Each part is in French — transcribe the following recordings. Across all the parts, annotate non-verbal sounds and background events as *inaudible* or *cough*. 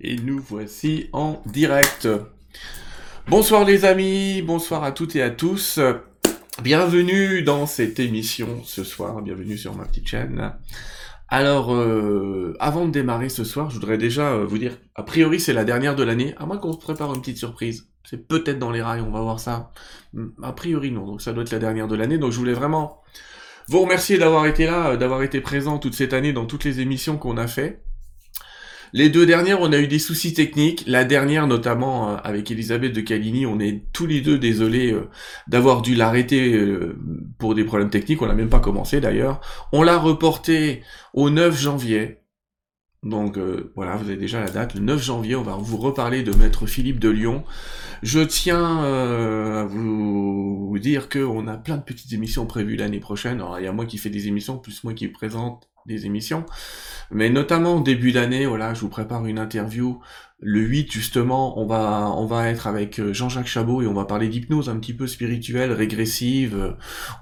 Et nous voici en direct. Bonsoir les amis, bonsoir à toutes et à tous. Bienvenue dans cette émission ce soir, bienvenue sur ma petite chaîne. Alors, euh, avant de démarrer ce soir, je voudrais déjà euh, vous dire, a priori c'est la dernière de l'année, à moins qu'on se prépare une petite surprise. C'est peut-être dans les rails, on va voir ça. A priori non, donc ça doit être la dernière de l'année, donc je voulais vraiment vous remercier d'avoir été là, euh, d'avoir été présent toute cette année dans toutes les émissions qu'on a fait. Les deux dernières, on a eu des soucis techniques. La dernière, notamment euh, avec Elisabeth de Caligny, on est tous les deux désolés euh, d'avoir dû l'arrêter pour des problèmes techniques. On n'a même pas commencé d'ailleurs. On l'a reporté au 9 janvier. Donc voilà, vous avez déjà la date. Le 9 janvier, on va vous reparler de Maître Philippe de Lyon. Je tiens euh, à vous dire qu'on a plein de petites émissions prévues l'année prochaine. Alors, il y a moi qui fais des émissions, plus moi qui présente des émissions. Mais notamment au début d'année, voilà, je vous prépare une interview le 8, justement, on va, on va être avec euh, Jean-Jacques Chabot et on va parler d'hypnose un petit peu spirituelle, régressive, euh,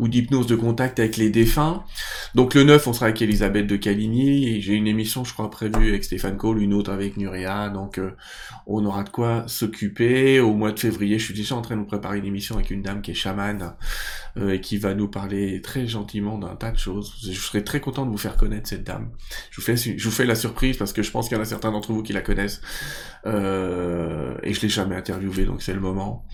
ou d'hypnose de contact avec les défunts. Donc le 9, on sera avec Elisabeth de Caligny, et j'ai une émission, je crois, prévue avec Stéphane Cole, une autre avec Nuria, donc euh, on aura de quoi s'occuper. Au mois de février, je suis déjà en train de préparer une émission avec une dame qui est chamane, et qui va nous parler très gentiment d'un tas de choses. Je serais très content de vous faire connaître cette dame. Je vous fais, je vous fais la surprise, parce que je pense qu'il y en a certains d'entre vous qui la connaissent. Euh, et je l'ai jamais interviewé, donc c'est le moment.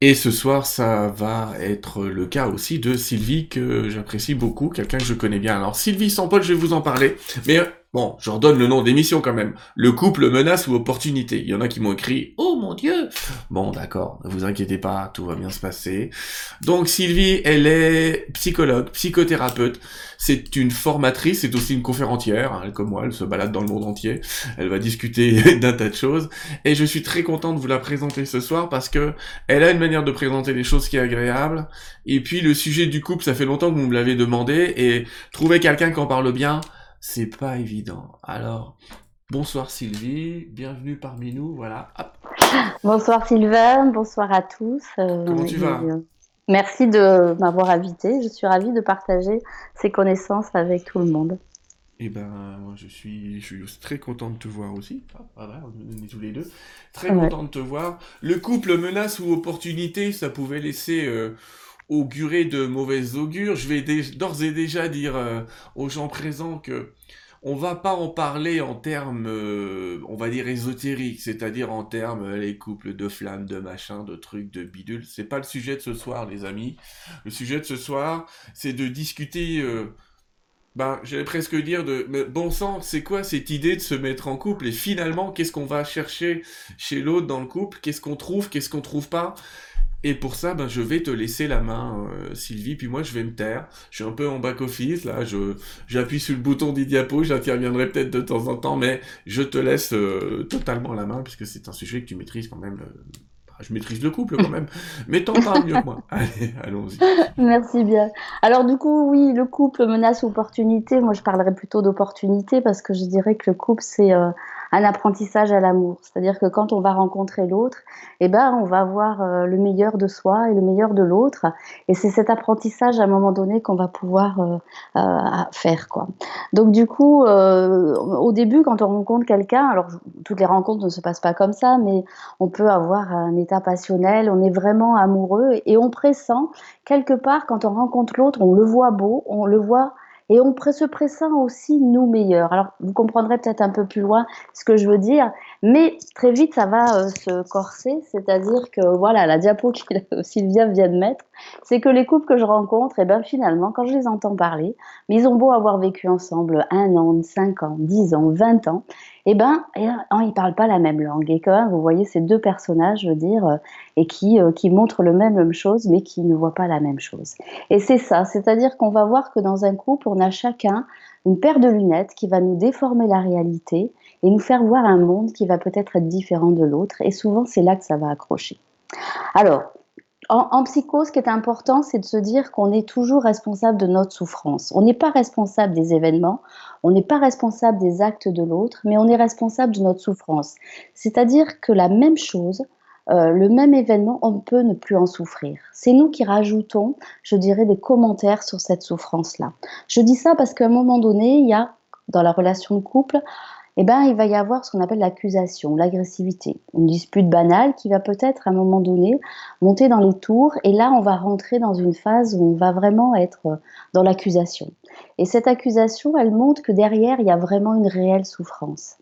Et ce soir, ça va être le cas aussi de Sylvie, que j'apprécie beaucoup, quelqu'un que je connais bien. Alors Sylvie sans Paul, je vais vous en parler, mais Bon, je redonne le nom d'émission quand même. Le couple menace ou opportunité. Il y en a qui m'ont écrit Oh mon dieu Bon d'accord, ne vous inquiétez pas, tout va bien se passer. Donc Sylvie, elle est psychologue, psychothérapeute. C'est une formatrice, c'est aussi une conférencière. Hein, comme moi, elle se balade dans le monde entier. Elle va discuter *laughs* d'un tas de choses. Et je suis très content de vous la présenter ce soir parce que elle a une manière de présenter les choses qui est agréable. Et puis le sujet du couple, ça fait longtemps que vous me l'avez demandé. Et trouver quelqu'un qui en parle bien, c'est pas évident. Alors, bonsoir Sylvie, bienvenue parmi nous, voilà. Bonsoir Sylvain, bonsoir à tous. Euh, Comment tu vas Merci de m'avoir invité. Je suis ravie de partager ces connaissances avec tout le monde. Eh ben, moi, je suis, je suis très content de te voir aussi. Ah, voilà, on est tous les deux. Très content de te voir. Le couple menace ou opportunité, ça pouvait laisser euh, augurer de mauvais augures. Je vais d'ores et déjà dire euh, aux gens présents que on va pas en parler en termes, euh, on va dire ésotériques, c'est-à-dire en termes euh, les couples de flammes, de machins, de trucs, de bidules. C'est pas le sujet de ce soir, les amis. Le sujet de ce soir, c'est de discuter. ben, j'allais presque dire de bon sang, c'est quoi cette idée de se mettre en couple? Et finalement qu'est-ce qu'on va chercher chez l'autre dans le couple, qu'est-ce qu'on trouve, qu'est-ce qu'on trouve pas? Et pour ça, ben, je vais te laisser la main, euh, Sylvie, puis moi je vais me taire. Je suis un peu en back-office, là, je, j'appuie sur le bouton des diapos, j'interviendrai peut-être de temps en temps, mais je te laisse euh, totalement la main, puisque c'est un sujet que tu maîtrises quand même. Euh, bah, je maîtrise le couple quand même, *laughs* mais t'en parles mieux que moi. Allez, allons-y. Merci bien. Alors du coup, oui, le couple menace opportunité. Moi, je parlerais plutôt d'opportunité parce que je dirais que le couple, c'est un apprentissage à l'amour. C'est-à-dire que quand on va rencontrer l'autre, eh ben, on va voir euh, le meilleur de soi et le meilleur de l'autre. Et c'est cet apprentissage à un moment donné qu'on va pouvoir euh, euh, faire. Quoi. Donc du coup, au début, quand on rencontre quelqu'un, alors toutes les rencontres ne se passent pas comme ça, mais on peut avoir un état passionnel, on est vraiment amoureux et on pressent quelque part quand on rencontre l'autre, on le voit beau, on le voit et on se pressent aussi nous meilleurs. Alors, vous comprendrez peut-être un peu plus loin ce que je veux dire, mais très vite, ça va euh, se corser, c'est-à-dire que, voilà, la diapo *laughs* que Sylvia vient de mettre, c'est que les couples que je rencontre, eh ben finalement, quand je les entends parler, ils ont beau avoir vécu ensemble un an, cinq ans, dix ans, vingt ans, eh ben, eh, hein, ils parlent pas la même langue. Et quand même, vous voyez ces deux personnages, je veux dire, euh, et qui, euh, qui montrent le même, même chose, mais qui ne voient pas la même chose. Et c'est ça, c'est-à-dire qu'on va voir que dans un couple, on a chacun une paire de lunettes qui va nous déformer la réalité et nous faire voir un monde qui va peut-être être différent de l'autre. Et souvent, c'est là que ça va accrocher. Alors, en, psycho, ce qui est important, c'est de se dire qu'on est toujours responsable de notre souffrance. On n'est pas responsable des événements, on n'est pas responsable des actes de l'autre, mais on est responsable de notre souffrance. C'est-à-dire que la même chose, euh, le même événement, on peut ne plus en souffrir. C'est nous qui rajoutons, je dirais, des commentaires sur cette souffrance-là. Je dis ça parce qu'à un moment donné, il y a, dans la relation de couple, eh ben, il va y avoir ce qu'on appelle l'accusation, l'agressivité, une dispute banale qui va peut-être à un moment donné monter dans les tours et là on va rentrer dans une phase où on va vraiment être dans l'accusation. Et cette accusation, elle montre que derrière il y a vraiment une réelle souffrance.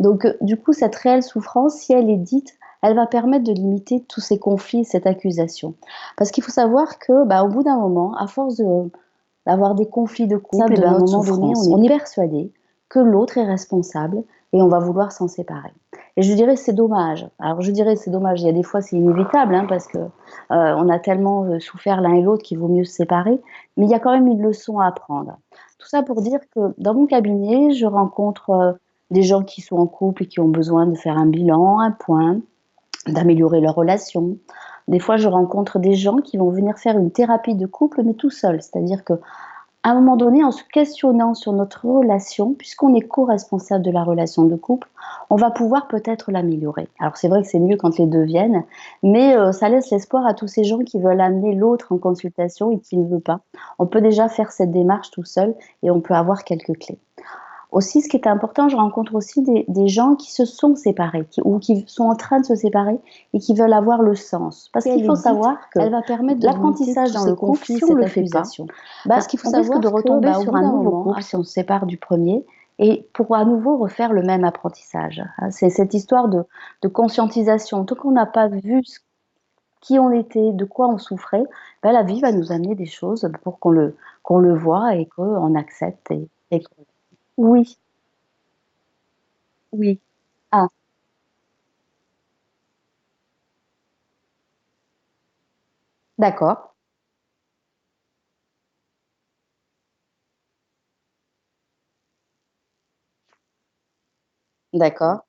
Donc du coup cette réelle souffrance, si elle est dite, elle va permettre de limiter tous ces conflits, cette accusation. Parce qu'il faut savoir que, bah, au bout d'un moment, à force d'avoir des conflits de couple, à un moment donné, on est persuadé que l'autre est responsable et on va vouloir s'en séparer. Et je dirais c'est dommage. Alors je dirais c'est dommage. Il y a des fois c'est inévitable hein, parce que euh, on a tellement euh, souffert l'un et l'autre qu'il vaut mieux se séparer. Mais il y a quand même une leçon à apprendre. Tout ça pour dire que dans mon cabinet, je rencontre euh, des gens qui sont en couple et qui ont besoin de faire un bilan, un point, d'améliorer leur relation. Des fois, je rencontre des gens qui vont venir faire une thérapie de couple, mais tout seul. C'est-à-dire que à un moment donné, en se questionnant sur notre relation, puisqu'on est co-responsable de la relation de couple, on va pouvoir peut-être l'améliorer. Alors c'est vrai que c'est mieux quand les deux viennent, mais euh, ça laisse l'espoir à tous ces gens qui veulent amener l'autre en consultation et qui ne veut pas. On peut déjà faire cette démarche tout seul et on peut avoir quelques clés. Aussi, ce qui est important, je rencontre aussi des, gens qui se sont séparés ou qui sont en train de se séparer et qui veulent avoir le sens. Parce qu'il faut savoir que elle va permettre l'apprentissage dans le conflit, on le fait pas. Parce qu'il faut savoir de retomber sur un nouveau couple si on se sépare du premier et pour à nouveau refaire le même apprentissage. Hein, c'est cette histoire de, conscientisation. Tant qu'on n'a pas vu qui on était, de quoi on souffrait, ben la vie va nous amener des choses pour qu'on le, qu'on le voit et qu'on accepte et, et oui. Oui. Ah. D'accord. D'accord.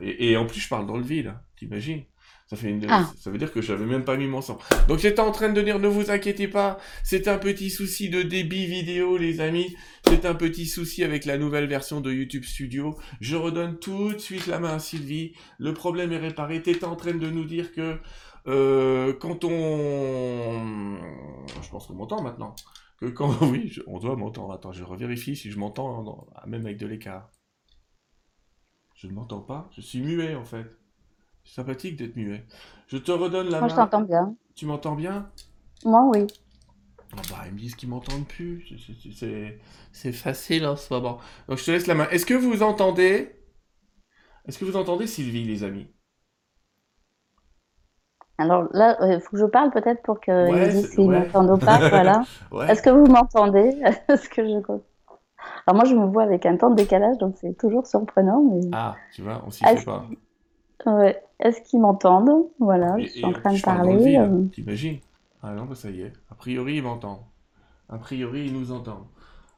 Et, en plus, je parle dans le vide, t'imagines? Ça, fait ah. ça veut dire que j'avais même pas mis mon sang. Donc j'étais en train de dire, ne vous inquiétez pas, c'est un petit souci de débit vidéo, les amis. C'est un petit souci avec la nouvelle version de YouTube Studio. Je redonne tout de suite la main à Sylvie. Le problème est réparé. T'étais en train de nous dire que euh, quand on... Je pense qu'on m'entend maintenant. Que quand... *laughs* Oui, on doit m'entendre. Attends, je revérifie si je m'entends, même avec de l'écart. Je ne m'entends pas. Je suis muet en fait. C'est sympathique d'être muet. Je te redonne la main. Moi, je t'entends bien. Tu m'entends bien? Moi, oui. Oh bah, ils me disent qu'ils m'entendent plus. C'est facile en ce moment. Donc, je te laisse la main. Est-ce que vous entendez? Est-ce que vous entendez Sylvie, les amis? Alors là, il faut que je parle peut-être pour qu'ils me disent s'ils m'entendent ou pas. *laughs* Voilà. Est-ce que vous m'entendez? *laughs* Est-ce que je alors moi, je me vois avec un temps de décalage, donc c'est toujours surprenant. Mais... Ah, tu vois, on s'y fait pas. Ouais. Est-ce qu'ils m'entendent? Voilà, je suis en train de parler. Euh... T'imagines? Ah non, bah ça y est. A priori, ils m'entendent. A priori, ils nous entendent.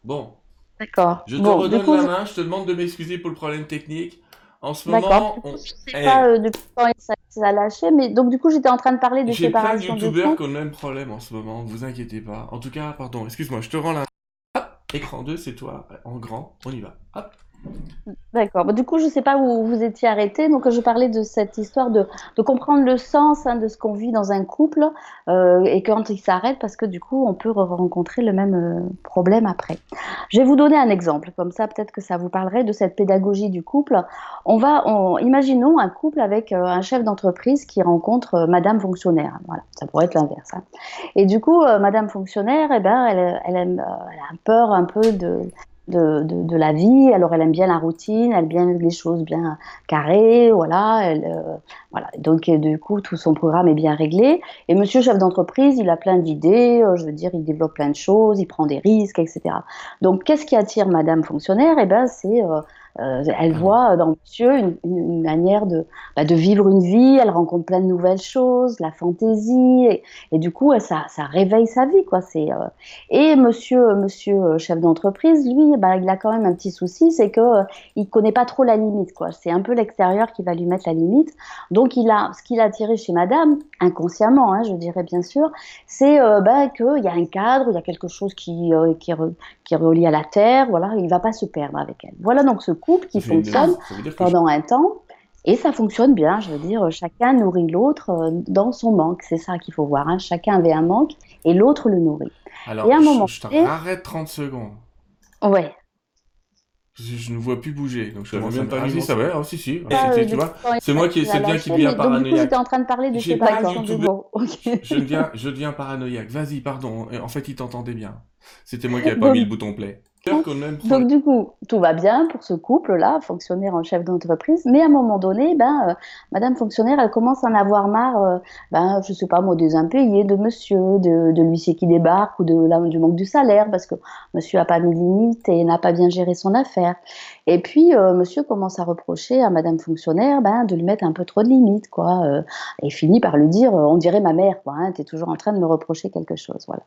Bon. D'accord. Je te redonne la main, je te demande de m'excuser pour le problème technique. En ce moment, on... je sais pas euh, depuis quand ça, a lâché, mais donc du coup j'étais en train de parler de séparation. J'ai plein de youtubeurs qui ont le même problème en ce moment, ne vous inquiétez pas. En tout cas, pardon, excuse-moi, je te rends la Écran 2, c'est toi, en grand, on y va. Hop. D'accord. du coup, je ne sais pas où vous étiez arrêté. Donc, je parlais de cette histoire de, comprendre le sens hein, de ce qu'on vit dans un couple euh, et quand il s'arrête, parce que du coup, on peut rencontrer le même euh, problème après. Je vais vous donner un exemple. Comme ça, peut-être que ça vous parlerait de cette pédagogie du couple. On va, imaginons un couple avec euh, un chef d'entreprise qui rencontre Madame fonctionnaire. Voilà, ça pourrait être l'inverse. Hein. Et du coup, Madame fonctionnaire, eh ben, elle, elle, elle, a peur un peu de de, de, la vie. Alors, elle aime bien la routine, elle aime bien les choses bien carrées, voilà. Elle, euh, voilà. Donc, du coup, tout son programme est bien réglé. Et monsieur chef d'entreprise, il a plein d'idées, euh, je veux dire, il développe plein de choses, il prend des risques, etc. Donc, qu'est-ce qui attire madame fonctionnaire? Eh ben, c'est euh, euh, elle mmh. voit dans monsieur une, manière de, bah, de vivre une vie, elle rencontre plein de nouvelles choses, la fantaisie, et, du coup, ça, ça, réveille sa vie. Quoi. C'est, euh, Et monsieur, monsieur euh, chef d'entreprise, lui, bah, il a quand même un petit souci, c'est qu'il ne connaît pas trop la limite. Quoi. C'est un peu l'extérieur qui va lui mettre la limite. Donc, il a, ce qu'il a attiré chez madame, inconsciemment, hein, je dirais bien sûr, c'est bah, qu'il y a un cadre, il y a quelque chose qui, qui, qui est relié à la terre, voilà, il ne va pas se perdre avec elle. Voilà donc ce couple qui fonctionne pendant un temps. Et ça fonctionne bien, je veux dire, chacun nourrit l'autre euh, dans son manque. C'est ça qu'il faut voir. Hein. Chacun avait un manque et l'autre le nourrit. Alors, et un moment je, t'arrête 30 secondes. Ouais. Je, ne vois plus bouger. Donc je même pas ah, si, ça va. Ah, si, si. Ah, tu vois, c'est moi qui, c'est bien qui devient paranoïaque. Donc, du coup, j'étais en train de parler de séparation mots. je, deviens, je deviens paranoïaque. Vas-y, pardon. En fait, il t'entendait bien. C'était moi qui n'avais pas mis le bouton play. Donc du coup, tout va bien pour ce couple-là, fonctionnaire en chef d'entreprise, mais à un moment donné, ben, euh, Madame fonctionnaire, elle commence à en avoir marre, euh, ben, je sais pas moi, des impayés, de Monsieur, de, de l'huissier qui débarque ou de la, du manque du salaire, parce que Monsieur a pas mis limite et n'a pas bien géré son affaire. Et puis euh, Monsieur commence à reprocher à Madame fonctionnaire, ben, de lui mettre un peu trop de limites, quoi, et finit par lui dire, on dirait ma mère, quoi, hein, es toujours en train de me reprocher quelque chose, voilà.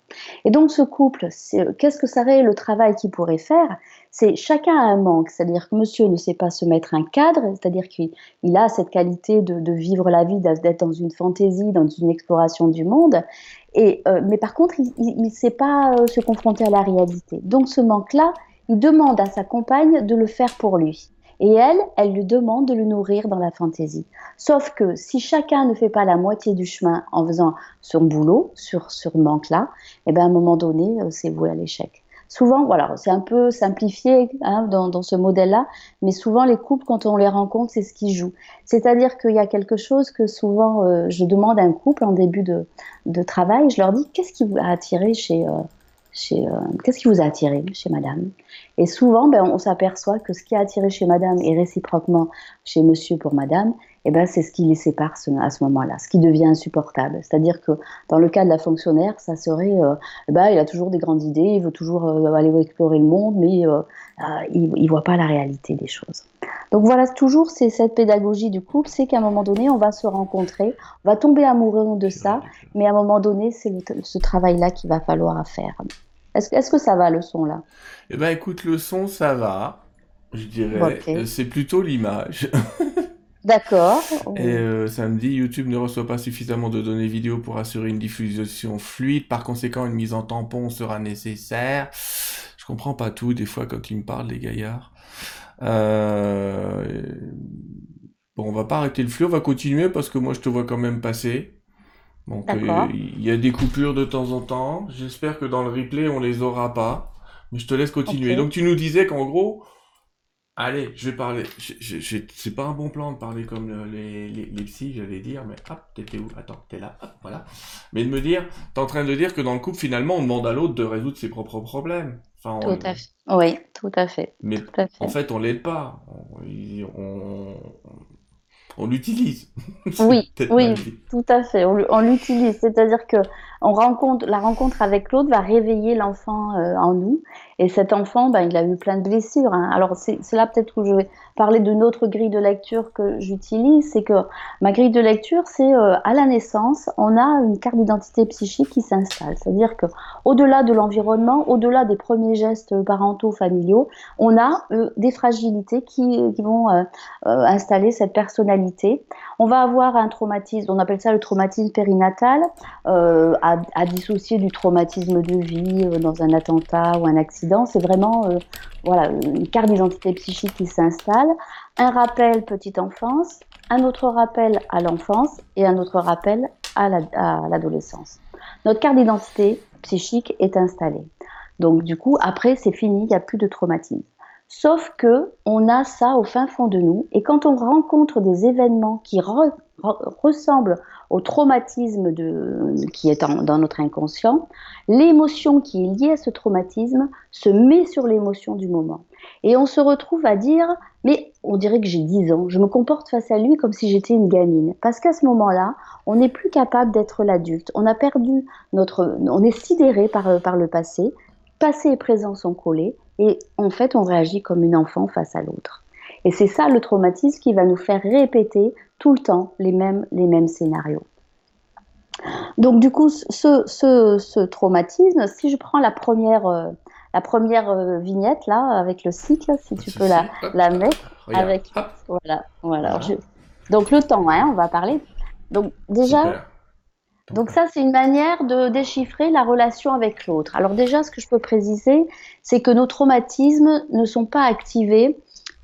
Et donc ce couple, qu'est-ce que serait le travail qui pourrait faire, c'est chacun a un manque. C'est-à-dire que monsieur ne sait pas se mettre un cadre, c'est-à-dire qu'il a cette qualité de, vivre la vie, d'être dans une fantaisie, dans une exploration du monde. Et, euh, mais par contre, il ne sait pas euh, se confronter à la réalité. Donc ce manque-là, il demande à sa compagne de le faire pour lui. Et elle, elle lui demande de le nourrir dans la fantaisie. Sauf que si chacun ne fait pas la moitié du chemin en faisant son boulot sur ce manque-là, eh ben à un moment donné, euh, c'est voué à l'échec souvent, voilà, c'est un peu simplifié hein, dans, ce modèle-là, mais souvent les couples, quand on les rencontre, c'est ce qui joue. C'est-à-dire qu'il y a quelque chose que souvent euh, je demande à un couple en début de, travail, je leur dis qu'est-ce qui vous a attiré chez, euh, chez euh, qu'est-ce qui vous a attiré chez Madame? Et souvent, ben, on s'aperçoit que ce qui a attiré chez Madame et réciproquement chez Monsieur pour Madame, eh ben, c'est ce qui les sépare à ce moment-là, ce qui devient insupportable. C'est-à-dire que dans le cas de la fonctionnaire, ça serait, euh, eh ben, il a toujours des grandes idées, il veut toujours euh, aller explorer le monde, mais euh, il ne voit pas la réalité des choses. Donc voilà, toujours c'est cette pédagogie du couple, c'est qu'à un moment donné, on va se rencontrer, on va tomber amoureux de ça, mais à un moment donné, c'est ce travail-là qu'il va falloir faire. Est-ce est que ça va le son là? Eh ben écoute, le son ça va, je dirais. C'est plutôt l'image. *laughs* D'accord. Et euh, samedi, YouTube ne reçoit pas suffisamment de données vidéo pour assurer une diffusion fluide. Par conséquent, une mise en tampon sera nécessaire. Je comprends pas tout des fois quand ils me parlent, les gaillards. Euh... Bon, on va pas arrêter le flux, on va continuer parce que moi je te vois quand même passer. Donc euh, il y a des coupures de temps en temps. J'espère que dans le replay on les aura pas. Mais je te laisse continuer. Donc tu nous disais qu'en gros, Allez, je vais parler. C'est pas un bon plan de parler comme les, les, les psys, j'allais dire, mais hop, t'étais où? Attends, t'es là, hop, voilà. Mais de me dire, t'es en train de dire que dans le couple, finalement, on demande à l'autre de résoudre ses propres problèmes. Enfin, tout à fait. Oui, tout à fait. Mais en fait, on l'aide pas. on, on l'utilise. *laughs* Oui, oui, tout à fait. On, l'utilise. C'est-à-dire que on rencontre, la rencontre avec l'autre va réveiller l'enfant euh, en nous. Et cet enfant, ben, il a eu plein de blessures. Hein. Alors c'est là peut-être où je vais parler d'une autre grille de lecture que j'utilise. C'est que ma grille de lecture, c'est euh, à la naissance, on a une carte d'identité psychique qui s'installe. C'est-à-dire que au-delà de l'environnement, au-delà des premiers gestes parentaux, familiaux, on a euh, des fragilités qui, vont installer cette personnalité on va avoir un traumatisme, on appelle ça le traumatisme périnatal, à, dissocier du traumatisme de vie euh, dans un attentat ou un accident. C'est vraiment euh, voilà, une carte d'identité psychique qui s'installe, un rappel petite enfance, un autre rappel à l'enfance et un autre rappel à l'adolescence. Notre carte d'identité psychique est installée. Donc du coup, après, c'est fini, il n'y a plus de traumatisme. Sauf que on a ça au fin fond de nous, et quand on rencontre des événements qui ressemble au traumatisme qui est dans notre inconscient, l'émotion qui est liée à ce traumatisme se met sur l'émotion du moment. Et on se retrouve à dire, mais on dirait que j'ai 10 ans, je me comporte face à lui comme si j'étais une gamine. Parce qu'à ce moment-là, on n'est plus capable d'être l'adulte. On a perdu notre... On est sidéré par, par le passé. Passé et présent sont collés. Et en fait, on réagit comme une enfant face à l'autre. Et c'est ça le traumatisme qui va nous faire répéter tout le temps les mêmes, les mêmes scénarios. Donc du coup, ce, ce, traumatisme, si je prends la première, euh, la première euh, vignette là, avec le cycle, si tu peux la, la mettre, avec voilà, voilà. Donc le temps, hein, on va parler. Donc déjà, donc ça c'est une manière de déchiffrer la relation avec l'autre. Alors déjà, ce que je peux préciser, c'est que nos traumatismes ne sont pas activés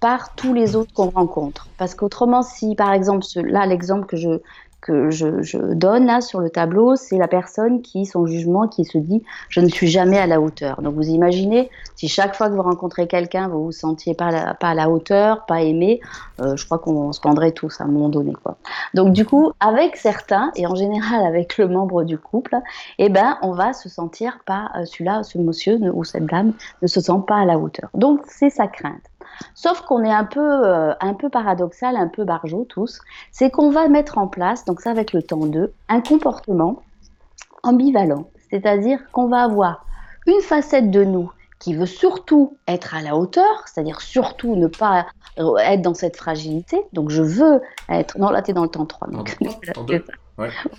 par tous les autres qu'on rencontre. Parce qu'autrement, si par exemple, là, l'exemple que je, que je, donne là sur le tableau, c'est la personne qui, son jugement, qui se dit je ne suis jamais à la hauteur. Donc vous imaginez, si chaque fois que vous rencontrez quelqu'un, vous vous sentiez pas la, à la hauteur, pas aimé, euh, je crois qu'on se pendrait tous à un moment donné. Quoi. Donc du coup, avec certains, et en général *laughs* avec le membre du couple, eh ben, on va se sentir pas, euh, celui-là, ce monsieur ou cette dame ne se sent pas à la hauteur. Donc c'est sa crainte. Sauf qu'on est un peu, euh, un peu paradoxal, un peu barjot tous, c'est qu'on va mettre en place, donc ça avec le temps 2, un comportement ambivalent. C'est-à-dire qu'on va avoir une facette de nous qui veut surtout être à la hauteur, c'est-à-dire surtout ne pas être dans cette fragilité. Donc je veux être... Non, là, tu es dans le temps 3. Donc... *laughs*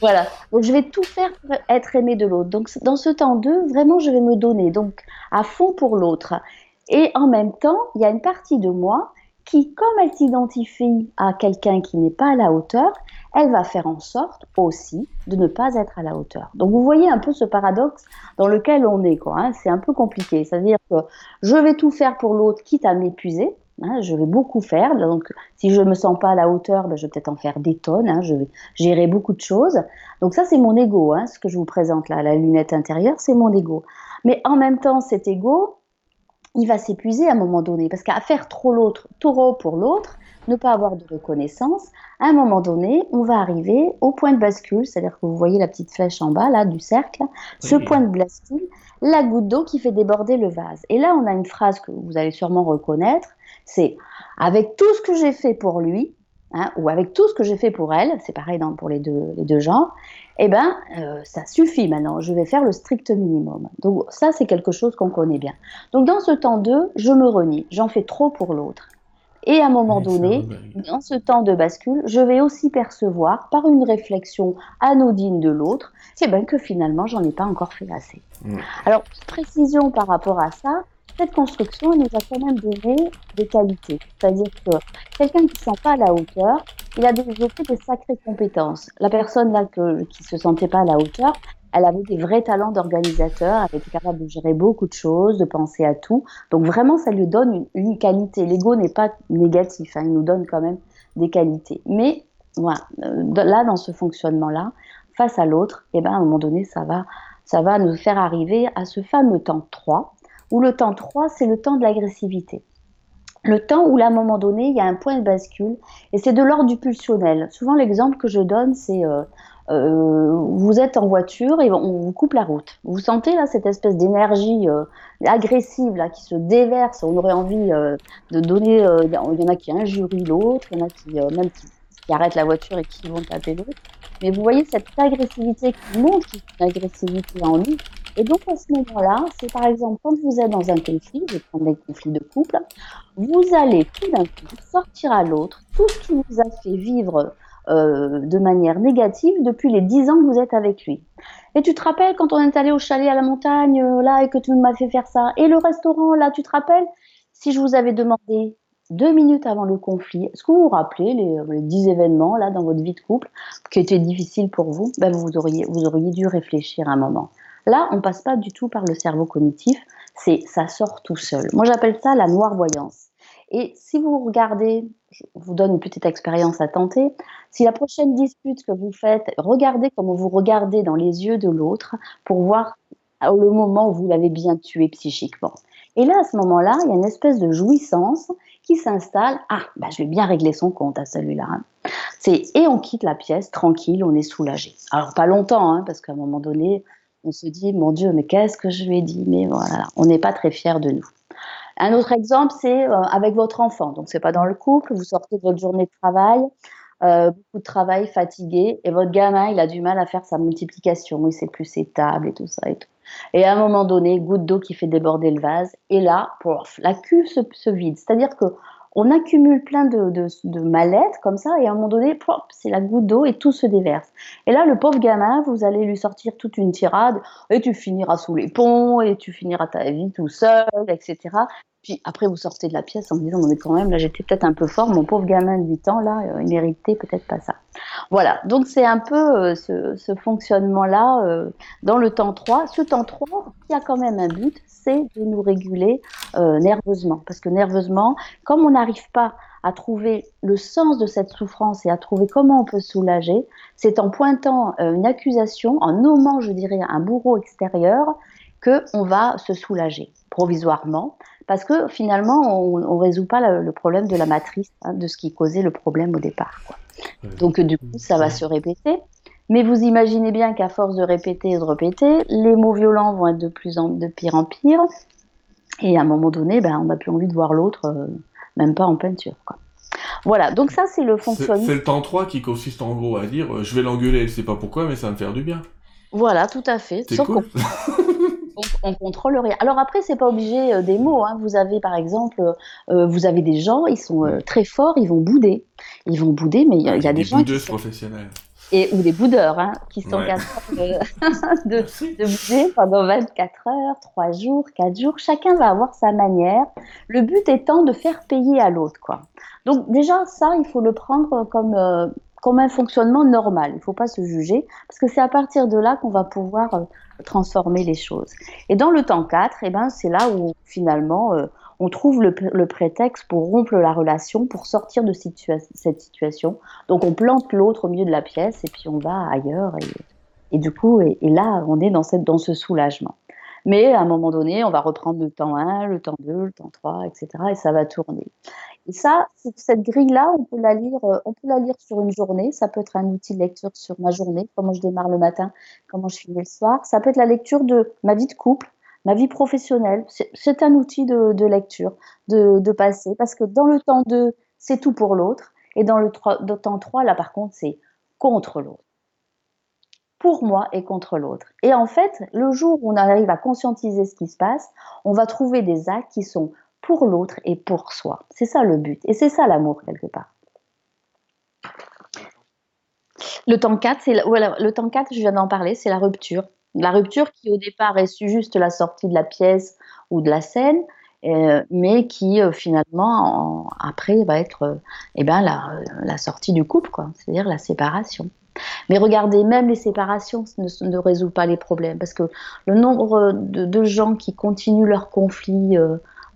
Voilà. Donc je vais tout faire pour être aimé de l'autre. Donc dans ce temps 2, vraiment, je vais me donner donc à fond pour l'autre. Et en même temps, il y a une partie de moi qui, comme elle s'identifie à quelqu'un qui n'est pas à la hauteur, elle va faire en sorte aussi de ne pas être à la hauteur. Donc vous voyez un peu ce paradoxe dans lequel on est. Hein. C'est un peu compliqué. C'est-à-dire que je vais tout faire pour l'autre, quitte à m'épuiser. Hein, je vais beaucoup faire. Donc, si je me sens pas à la hauteur, ben, je vais peut-être en faire des tonnes. Hein, je vais gérer beaucoup de choses. Donc ça, c'est mon ego. Hein, ce que je vous présente là, la lunette intérieure, c'est mon ego. Mais en même temps, cet ego, il va s'épuiser à un moment donné. Parce qu'à faire trop l'autre, trop pour l'autre, ne pas avoir de reconnaissance, à un moment donné, on va arriver au point de bascule, c'est-à-dire que vous voyez la petite flèche en bas là du cercle, ce point de bascule, la goutte d'eau qui fait déborder le vase. Et là, on a une phrase que vous allez sûrement reconnaître, c'est avec tout ce que j'ai fait pour lui, hein, ou avec tout ce que j'ai fait pour elle, c'est pareil dans, pour les deux, les deux genres, eh ben, euh, ça suffit maintenant, je vais faire le strict minimum. Donc ça, c'est quelque chose qu'on connaît bien. Donc dans ce temps 2, je me renie, j'en fais trop pour l'autre. Et à un moment donné, dans ce temps de bascule, je vais aussi percevoir, par une réflexion anodine de l'autre, c'est bien que finalement, j'en ai pas encore fait assez. Alors, précision par rapport à ça, cette construction nous a quand même donné des qualités. C'est-à-dire que quelqu'un qui ne se sent pas à la hauteur, il a développé des sacrées compétences. La personne là qui se sentait pas à la hauteur, elle avait des vrais talents d'organisateur, elle était capable de gérer beaucoup de choses, de penser à tout. Donc vraiment, ça lui donne une, qualité. L'ego n'est pas négatif, hein, il nous donne quand même des qualités. Mais voilà, euh, là, dans ce fonctionnement-là, face à l'autre, eh ben, à un moment donné, ça va, ça va nous faire arriver à ce fameux temps 3, où le temps 3, c'est le temps de l'agressivité. Le temps où, à un moment donné, il y a un point de bascule, et c'est de l'ordre du pulsionnel. Souvent, l'exemple que je donne, c'est euh, euh, vous êtes en voiture et on vous coupe la route. Vous sentez là cette espèce d'énergie euh, agressive là qui se déverse. On aurait envie de donner. Il y en a qui injurient l'autre, il y en a qui même qui, arrêtent la voiture et qui vont taper l'autre. Mais vous voyez cette agressivité qui monte, qui est une agressivité en lui, et donc à ce moment-là, c'est par exemple quand vous êtes dans un conflit, je vais prendre des conflits de couple, vous allez tout d'un coup sortir à l'autre tout ce qui vous a fait vivre euh, de manière négative depuis les dix ans que vous êtes avec lui. Et tu te rappelles quand on est allé au chalet à la montagne, euh, là, et que tu m'as fait faire ça, et le restaurant, là, tu te rappelles? Si je vous avais demandé deux minutes avant le conflit, est-ce que vous vous rappelez les, les, dix événements là dans votre vie de couple qui étaient difficiles pour vous? Ben, vous, auriez, vous auriez dû réfléchir un moment. Là, on passe pas du tout par le cerveau cognitif, c'est ça sort tout seul. Moi, j'appelle ça la noire voyance. Et si vous regardez, je vous donne une petite expérience à tenter, si la prochaine dispute que vous faites, regardez comment vous regardez dans les yeux de l'autre pour voir le moment où vous l'avez bien tué psychiquement. Et là, à ce moment-là, il y a une espèce de jouissance qui s'installe. Ah, bah, je vais bien régler son compte à celui-là. Hein. Et on quitte la pièce tranquille, on est soulagé. Alors pas longtemps, hein, parce qu'à un moment donné, on se dit mon Dieu, mais qu'est-ce que je lui ai dit? Mais voilà, on n'est pas très fiers de nous. Un autre exemple, c'est euh, avec votre enfant. Donc c'est pas dans le couple, vous sortez de votre journée de travail, euh, beaucoup de travail, fatigué, et votre gamin, il a du mal à faire sa multiplication, il sait plus ses tables et tout ça et tout. Et à un moment donné, goutte d'eau qui fait déborder le vase, et là, pouf, la cuve se, vide. C'est-à-dire que on accumule plein de, mal-être comme ça, et à un moment donné, c'est la goutte d'eau et tout se déverse. Et là, le pauvre gamin, vous allez lui sortir toute une tirade, et tu finiras sous les ponts, et tu finiras ta vie tout seul, etc. Puis après, vous sortez de la pièce en me disant, mais quand même, là, j'étais peut-être un peu fort, mon pauvre gamin de 8 ans, là, euh, il méritait peut-être pas ça. Voilà, donc c'est un peu euh, ce, fonctionnement-là euh, dans le temps 3. Ce temps 3, il y a quand même un but, c'est de nous réguler nerveusement. Parce que nerveusement, comme on n'arrive pas à trouver le sens de cette souffrance et à trouver comment on peut soulager, c'est en pointant une accusation, en nommant, je dirais, un bourreau extérieur, qu'on va se soulager provisoirement parce que finalement, on ne résout pas le, problème de la matrice, hein, de ce qui causait le problème au départ. Donc du coup, ça va se répéter. Mais vous imaginez bien qu'à force de répéter et de répéter, les mots violents vont être de plus en de pire en pire. Et à un moment donné, ben, on n'a plus envie de voir l'autre, euh, même pas en peinture. Quoi. Voilà, donc ça c'est le fonctionnement. C'est le temps 3 qui consiste en gros à dire euh, je vais l'engueuler, je sais pas pourquoi, mais ça va me faire du bien. Voilà, tout à fait. C'est cool. *laughs* on, contrôle rien. Alors après, c'est pas obligé euh, des mots. Hein. Vous avez par exemple, euh, vous avez des gens, ils sont euh, très forts, ils vont bouder. Ils vont bouder, mais il y, a, des, gens qui professionnels. Et, ou des boudeurs hein, qui sont capables *laughs* *laughs* de, de, bouder pendant 24 heures, 3 jours, 4 jours. Chacun va avoir sa manière. Le but étant de faire payer à l'autre. quoi. Donc déjà, ça, il faut le prendre comme, comme un fonctionnement normal. Il ne faut pas se juger, parce que c'est à partir de là qu'on va pouvoir euh, transformer les choses. Et dans le temps 4, eh ben, c'est là où finalement euh, on trouve le, prétexte pour rompre la relation, pour sortir de cette situation. Donc on plante l'autre au milieu de la pièce et puis on va ailleurs. Et, du coup, et, là, on est dans, cette, dans ce soulagement. Mais à un moment donné, on va reprendre le temps 1, le temps 2, le temps 3, etc. Et ça va tourner. Et ça, cette grille-là, on peut la lire, euh, on peut la lire sur une journée. Ça peut être un outil de lecture sur ma journée, comment je démarre le matin, comment je finis le soir. Ça peut être la lecture de ma vie de couple, ma vie professionnelle. C'est un outil de, lecture, de, passer, parce que dans le temps 2, c'est tout pour l'autre, et dans le, temps 3, là par contre, c'est contre l'autre. Pour moi et contre l'autre. Et en fait, le jour où on arrive à conscientiser ce qui se passe, on va trouver des actes qui sont pour l'autre et pour soi. C'est ça le but. Et c'est ça l'amour quelque part. Le temps 4, c'est voilà, le temps 4, je viens d'en parler, c'est la rupture. La rupture qui au départ est juste la sortie de la pièce ou de la scène, euh, mais qui euh, finalement après va être euh, eh ben, la, sortie du couple, c'est-à-dire la séparation. Mais regardez, même les séparations ne, ne résolvent pas les problèmes, parce que le nombre de, gens qui continuent leur conflit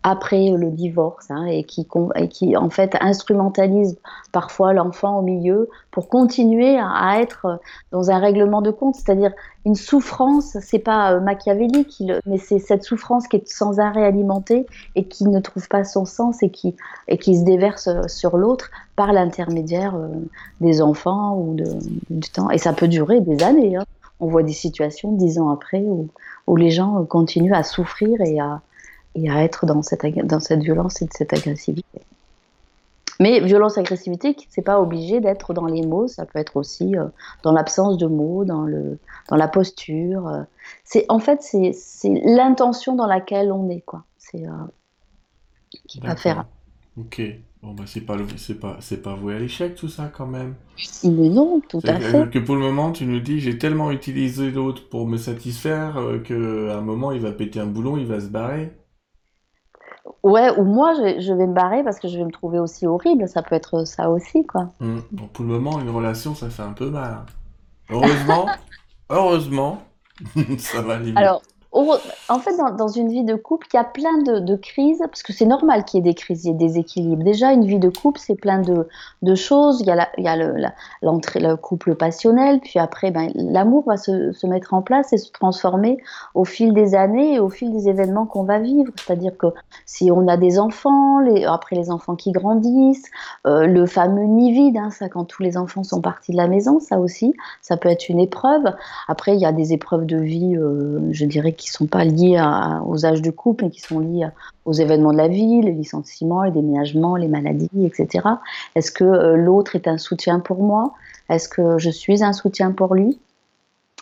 après le divorce hein, et, qui, en fait instrumentalise parfois l'enfant au milieu pour continuer à, être dans un règlement de compte, c'est-à-dire une souffrance, c'est pas euh, machiavélique, mais c'est cette souffrance qui est sans arrêt alimentée et qui ne trouve pas son sens et qui, et qui se déverse euh, sur l'autre par l'intermédiaire euh, des enfants ou du temps. Et ça peut durer des années. Hein. On voit des situations dix ans après où, où les gens continuent à souffrir et à, et à être dans cette, dans cette violence et cette agressivité. Mais violence, agressivité, c'est pas obligé d'être dans les mots, ça peut être aussi euh, dans l'absence de mots, dans, le, dans la posture. Euh. c'est en fait, c'est, l'intention dans laquelle on est, quoi. C'est euh, qui va faire. Ok. Bon bah c'est pas c'est pas c'est pas voué à l'échec tout ça quand même. Mais non, tout à fait. Que pour le moment tu nous dis j'ai tellement utilisé l'autre pour me satisfaire que à un moment il va péter un boulon, il va se barrer. Ouais, ou moi, je, vais me barrer parce que je vais me trouver aussi horrible. Ça peut être ça aussi, quoi. Mmh. pour le moment, une relation, ça fait un peu mal. Heureusement, *laughs* heureusement, *laughs* ça va aller Alors, en fait, dans, une vie de couple, il y a plein de, crises, parce que c'est normal qu'il y ait des crises, il y ait des équilibres. Déjà, une vie de couple, c'est plein de, choses. Il y a, il y a l'entrée, le, couple passionnel, puis après, ben, l'amour va se, mettre en place et se transformer au fil des années et au fil des événements qu'on va vivre. C'est-à-dire que si on a des enfants, après les enfants qui grandissent, euh, le fameux nid vide, hein, ça quand tous les enfants sont partis de la maison, ça aussi, ça peut être une épreuve. Après, il y a des épreuves de vie, euh, je dirais, qui sont pas liés aux âges de couple, mais qui sont liés aux événements de la vie, les licenciements, les déménagements, les maladies, etc. Est-ce que euh, l'autre est un soutien pour moi? Est-ce que je suis un soutien pour lui?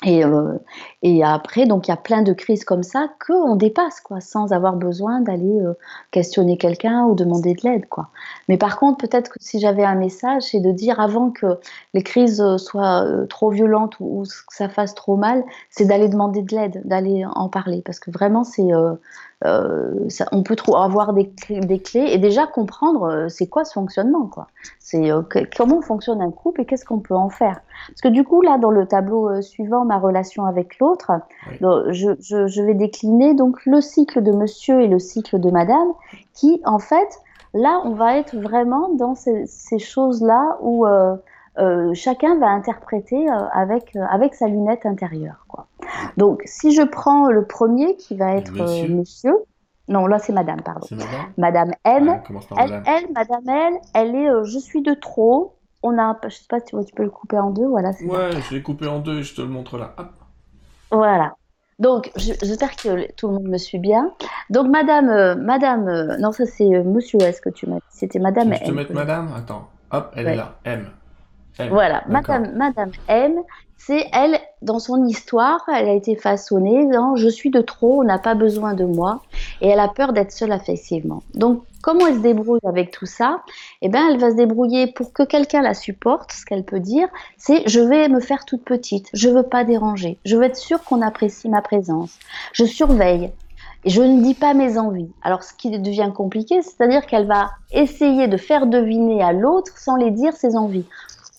Et, euh, et, après, donc il y a plein de crises comme ça qu'on dépasse, quoi, sans avoir besoin d'aller euh, questionner quelqu'un ou demander de l'aide, quoi. Mais par contre, peut-être que si j'avais un message, c'est de dire avant que les crises soient euh, trop violentes ou, que ça fasse trop mal, c'est d'aller demander de l'aide, d'aller en parler, parce que vraiment, c'est euh, ça, on peut avoir des, des, clés et déjà comprendre euh, c'est quoi ce fonctionnement, quoi. C'est euh, comment fonctionne un couple et qu'est-ce qu'on peut en faire. Parce que du coup, là, dans le tableau suivant, ma relation avec l'autre, je, je, je, vais décliner donc le cycle de monsieur et le cycle de madame, qui en fait, là, on va être vraiment dans ces, ces choses-là où euh, chacun va interpréter euh, avec, euh, avec sa lunette intérieure. Quoi. Donc, si je prends le premier qui va être monsieur, non, là c'est madame, pardon. Madame, madame M. elle, elle, madame L, elle est je suis de trop. On a, je sais pas, tu, tu peux le couper en deux, voilà. Ouais, je l'ai coupé en deux, je te le montre là. Voilà. Donc, j'espère que tout le monde me suit bien. Donc, madame, madame, non, ça c'est monsieur est-ce que tu m'as dit. C'était madame Je te mettre madame? Attends, hop, elle est là, M. Voilà, Madame, Madame M, c'est elle, dans son histoire, elle a été façonnée dans je suis de trop, on n'a pas besoin de moi, et elle a peur d'être seule affectivement. Donc, comment elle se débrouille avec tout ça? Eh bien, elle va se débrouiller pour que quelqu'un la supporte. Ce qu'elle peut dire, c'est je vais me faire toute petite, je veux pas déranger, je veux être sûre qu'on apprécie ma présence, je surveille. Et je ne dis pas mes envies. Alors, ce qui devient compliqué, c'est-à-dire qu'elle va essayer de faire deviner à l'autre sans les dire ses envies.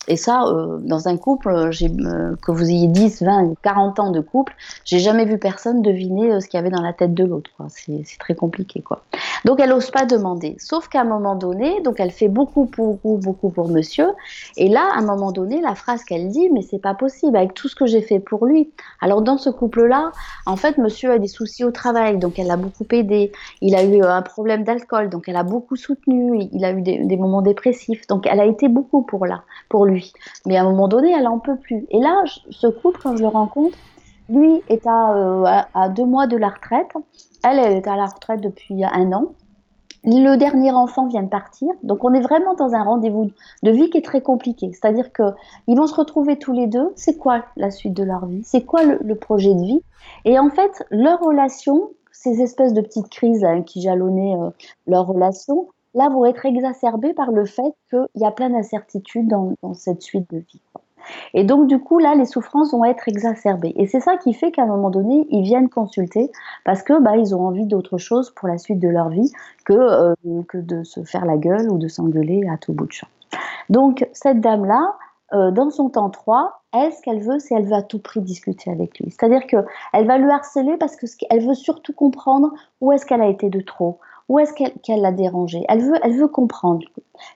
Et ça, euh, dans un couple, euh, euh, que vous ayez 10, 20, 40 ans de couple, j'ai jamais vu personne deviner ce qu'il y avait dans la tête de l'autre. C'est très compliqué. Quoi. Donc elle n'ose pas demander. Sauf qu'à un moment donné, donc elle fait beaucoup, beaucoup, beaucoup pour monsieur. Et là, à un moment donné, la phrase qu'elle dit, mais c'est pas possible avec tout ce que j'ai fait pour lui. Alors dans ce couple-là, en fait, monsieur a des soucis au travail, donc elle a beaucoup aidé. Il a eu un problème d'alcool, donc elle a beaucoup soutenu. Il a eu des, moments dépressifs, donc elle a été beaucoup pour là, pour lui. Mais à un moment donné, elle en peut plus. Et là, ce couple, quand je le rencontre, lui est euh, à, à, deux mois de la retraite. Elle, est à la retraite depuis un an. Le dernier enfant vient de partir, donc on est vraiment dans un rendez-vous de vie qui est très compliqué. C'est-à-dire que ils vont se retrouver tous les deux. C'est quoi la suite de leur vie? C'est quoi le, projet de vie? Et en fait, leur relation, ces espèces de petites crises qui jalonnaient euh, leur relation, là vont être exacerbées par le fait qu'il y a plein d'incertitudes dans, cette suite de vie. Et donc, du coup, là, les souffrances vont être exacerbées. Et c'est ça qui fait qu'à un moment donné, ils viennent consulter parce que bah, ils ont envie d'autre chose pour la suite de leur vie que, euh, que de se faire la gueule ou de s'engueuler à tout bout de champ. Donc, cette dame-là, euh, dans son temps 3, elle, ce qu'elle veut, c'est elle veut à tout prix discuter avec lui. C'est-à-dire qu'elle va lui harceler parce qu'elle veut surtout comprendre où est-ce qu'elle a été de trop, où est-ce qu'elle l'a dérangé elle veut, elle veut comprendre.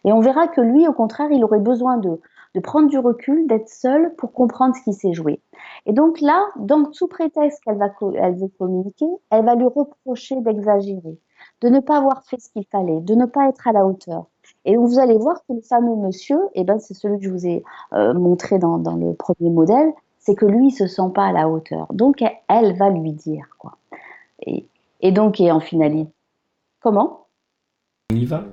Et on verra que lui, au contraire, il aurait besoin de, de prendre du recul, d'être seul pour comprendre ce qui s'est joué. Et donc là, donc, sous prétexte qu'elle va, elle veut communiquer, elle va lui reprocher d'exagérer, de ne pas avoir fait ce qu'il fallait, de ne pas être à la hauteur. Et vous allez voir que le fameux monsieur, eh ben, c'est celui que je vous ai euh, montré dans, dans, le premier modèle, c'est que lui, il se sent pas à la hauteur. Donc, elle va lui dire, quoi. Et, et donc, et en finalité, Comment? On y va?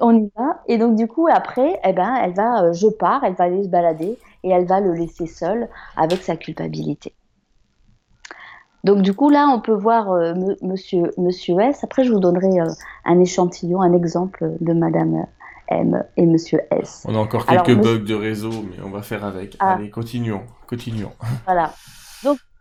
On y va. Et donc, du coup, après, eh ben, elle va, euh, je pars, elle va aller se balader et elle va le laisser seul avec sa culpabilité. Donc, du coup, là, on peut voir euh, monsieur, monsieur S. Après, je vous donnerai euh, un échantillon, un exemple de Madame M et Monsieur S. On a encore quelques bugs de réseau, mais on va faire avec. Ah. Allez, continuons, continuons. Voilà.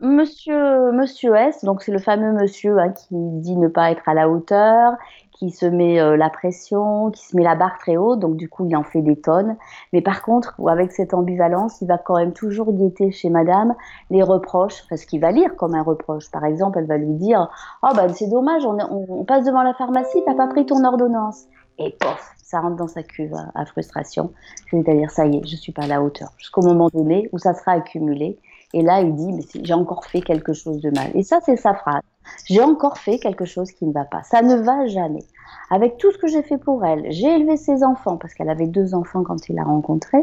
Monsieur, Monsieur S, donc c'est le fameux monsieur hein, qui dit ne pas être à la hauteur, qui se met euh, la pression, qui se met la barre très haute, donc du coup il en fait des tonnes. Mais par contre, avec cette ambivalence, il va quand même toujours guetter chez madame les reproches, parce qu'il va lire comme un reproche. Par exemple, elle va lui dire Oh ben c'est dommage, on, on, passe devant la pharmacie, t'as pas pris ton ordonnance. Et pof, ça rentre dans sa cuve à, frustration. C'est-à-dire, ça y est, je suis pas à la hauteur. Jusqu'au moment donné où ça sera accumulé. Et là, il dit, mais j'ai encore fait quelque chose de mal. Et ça, c'est sa phrase. J'ai encore fait quelque chose qui ne va pas. Ça ne va jamais. Avec tout ce que j'ai fait pour elle, j'ai élevé ses enfants, parce qu'elle avait deux enfants quand il l'a rencontré,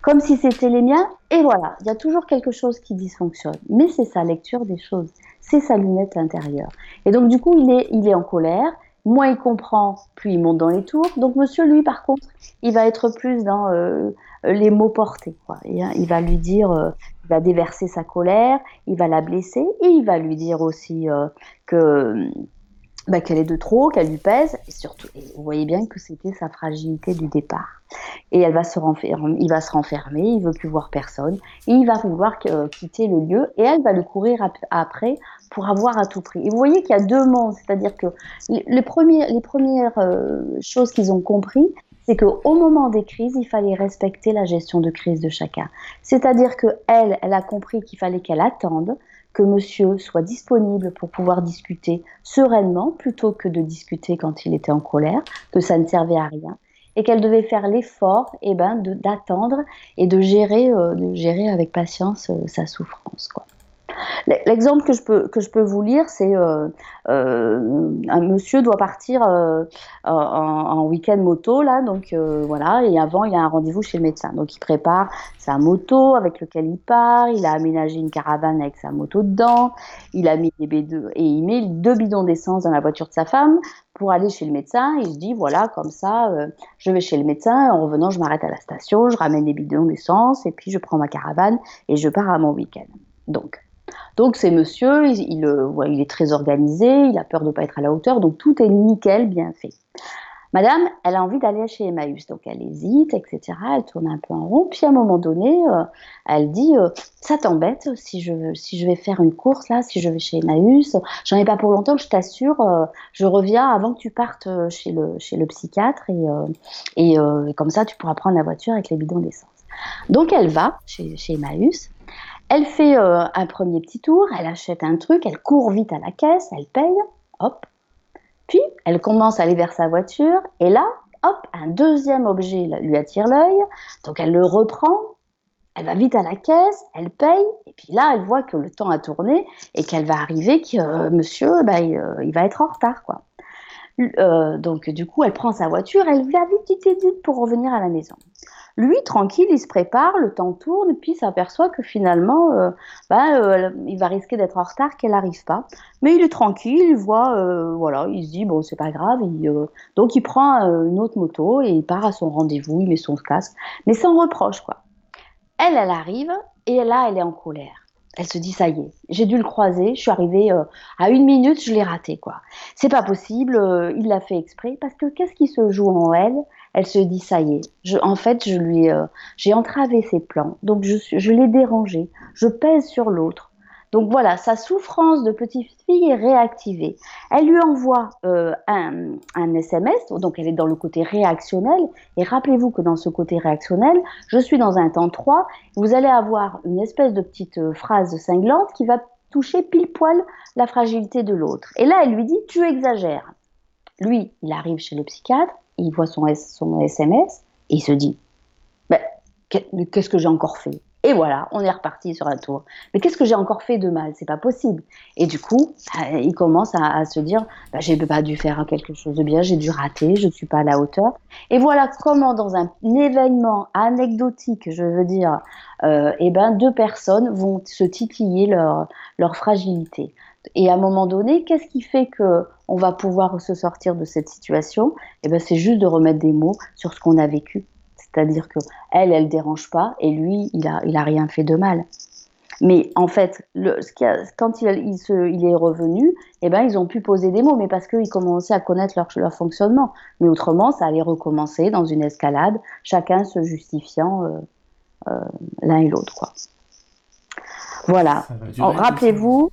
comme si c'était les miens. Et voilà, il y a toujours quelque chose qui dysfonctionne. Mais c'est sa lecture des choses. C'est sa lunette intérieure. Et donc, du coup, il est, il est en colère moins il comprend, plus il monte dans les tours. Donc monsieur, lui, par contre, il va être plus dans euh, les mots portés. Quoi. Hein, il va lui dire, euh, il va déverser sa colère, il va la blesser et il va lui dire aussi euh, que bah, qu'elle est de trop, qu'elle lui pèse, et surtout, vous voyez bien que c'était sa fragilité du départ. Et elle va se renfermer, il va se renfermer, il veut plus voir personne, et il va vouloir quitter le lieu, et elle va le courir après pour avoir à tout prix. Et vous voyez qu'il y a deux mondes, c'est-à-dire que les premières euh, choses qu'ils ont compris, c'est qu'au moment des crises, il fallait respecter la gestion de crise de chacun. C'est-à-dire que elle, elle a compris qu'il fallait qu'elle attende que monsieur soit disponible pour pouvoir discuter sereinement plutôt que de discuter quand il était en colère, que ça ne servait à rien et qu'elle devait faire l'effort eh ben, d'attendre et de gérer, euh, de gérer avec patience euh, sa souffrance. Quoi. L'exemple que je peux que je peux vous lire, c'est euh, euh, un monsieur doit partir euh, en, week-end moto là, donc voilà, et avant il a un rendez-vous chez le médecin, donc il prépare sa moto avec lequel il part, il a aménagé une caravane avec sa moto dedans, il a mis des B2 et il met deux bidons d'essence dans la voiture de sa femme pour aller chez le médecin. Il se dit voilà comme ça, je vais chez le médecin, en revenant je m'arrête à la station, je ramène des bidons d'essence et puis je prends ma caravane et je pars à mon week-end. Donc donc c'est monsieur, il, euh, il, est très organisé, il a peur de ne pas être à la hauteur, donc tout est nickel, bien fait. Madame, elle a envie d'aller chez Emmaüs, donc elle hésite, etc. Elle tourne un peu en rond, puis à un moment donné, euh, elle dit euh, Ça t'embête si je, vais faire une course là, si je vais chez Emmaüs? J'en ai pas pour longtemps, je t'assure, je reviens avant que tu partes chez le, psychiatre et, et, comme ça tu pourras prendre la voiture avec les bidons d'essence. Donc elle va chez, chez Emmaüs, elle fait euh, un premier petit tour, elle achète un truc, elle court vite à la caisse, elle paye, hop. Puis elle commence à aller vers sa voiture et là, hop, un deuxième objet lui attire l'œil, donc elle le reprend, elle va vite à la caisse, elle paye, et puis là, elle voit que le temps a tourné et qu'elle va arriver, que euh, monsieur, bah, euh, il, va être en retard, quoi. donc du coup, elle prend sa voiture, elle va vite, vite, vite pour revenir à la maison. Lui, tranquille, il se prépare, le temps tourne, puis s'aperçoit que finalement, euh, bah, euh, il va risquer d'être en retard, qu'elle n'arrive pas. Mais il est tranquille, il voit, euh, voilà, il se dit, bon, c'est pas grave. donc il prend une autre moto et il part à son rendez-vous, il met son casque, mais sans reproche, quoi. Elle, elle arrive, et là, elle est en colère. Elle se dit ça y est, j'ai dû le croiser, je suis arrivée à une minute, je l'ai raté quoi. C'est pas possible, il l'a fait exprès parce que qu'est-ce qui se joue en elle? Elle se dit ça y est. Je, en fait, je lui, euh, j'ai entravé ses plans, donc je, je l'ai dérangé. Je pèse sur l'autre. Donc voilà, sa souffrance de petite fille est réactivée. Elle lui envoie euh, un, un, SMS, donc elle est dans le côté réactionnel. Et rappelez-vous que dans ce côté réactionnel, je suis dans un temps 3. Vous allez avoir une espèce de petite euh, phrase cinglante qui va toucher pile poil la fragilité de l'autre. Et là, elle lui dit, tu exagères. Lui, il arrive chez le psychiatre, il voit son, SMS et il se dit ben, Qu'est-ce que j'ai encore fait? Et voilà, on est reparti sur un tour. Mais qu'est-ce que j'ai encore fait de mal? C'est pas possible. Et du coup, euh, il commence à, se dire ben, J'ai pas dû faire quelque chose de bien, j'ai dû rater, je ne suis pas à la hauteur. Et voilà comment, dans un événement anecdotique, je veux dire, euh, eh ben, deux personnes vont se titiller leur, leur fragilité. Et à un moment donné, qu'est-ce qui fait que on va pouvoir se sortir de cette situation? Eh ben, c'est juste de remettre des mots sur ce qu'on a vécu. C'est-à-dire que elle, elle dérange pas, et lui, il a, il a rien fait de mal. Mais en fait, le, ce quand il, il, se, il, est revenu, eh ben, ils ont pu poser des mots, mais parce qu'ils commençaient à connaître leur, leur, fonctionnement. Mais autrement, ça allait recommencer dans une escalade, chacun se justifiant euh, euh, l'un et l'autre. Voilà. Rappelez-vous,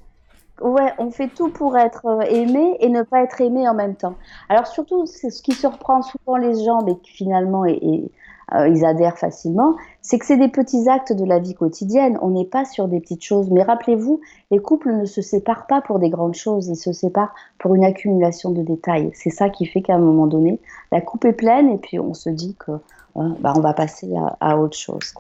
ouais, on fait tout pour être euh, aimé et ne pas être aimé en même temps. Alors surtout, ce qui surprend souvent les gens, mais qui finalement euh, ils adhèrent facilement, c'est que c'est des petits actes de la vie quotidienne. On n'est pas sur des petites choses. Mais rappelez-vous, les couples ne se séparent pas pour des grandes choses, ils se séparent pour une accumulation de détails. C'est ça qui fait qu'à un moment donné, la coupe est pleine et puis on se dit que bah, va passer à, autre chose.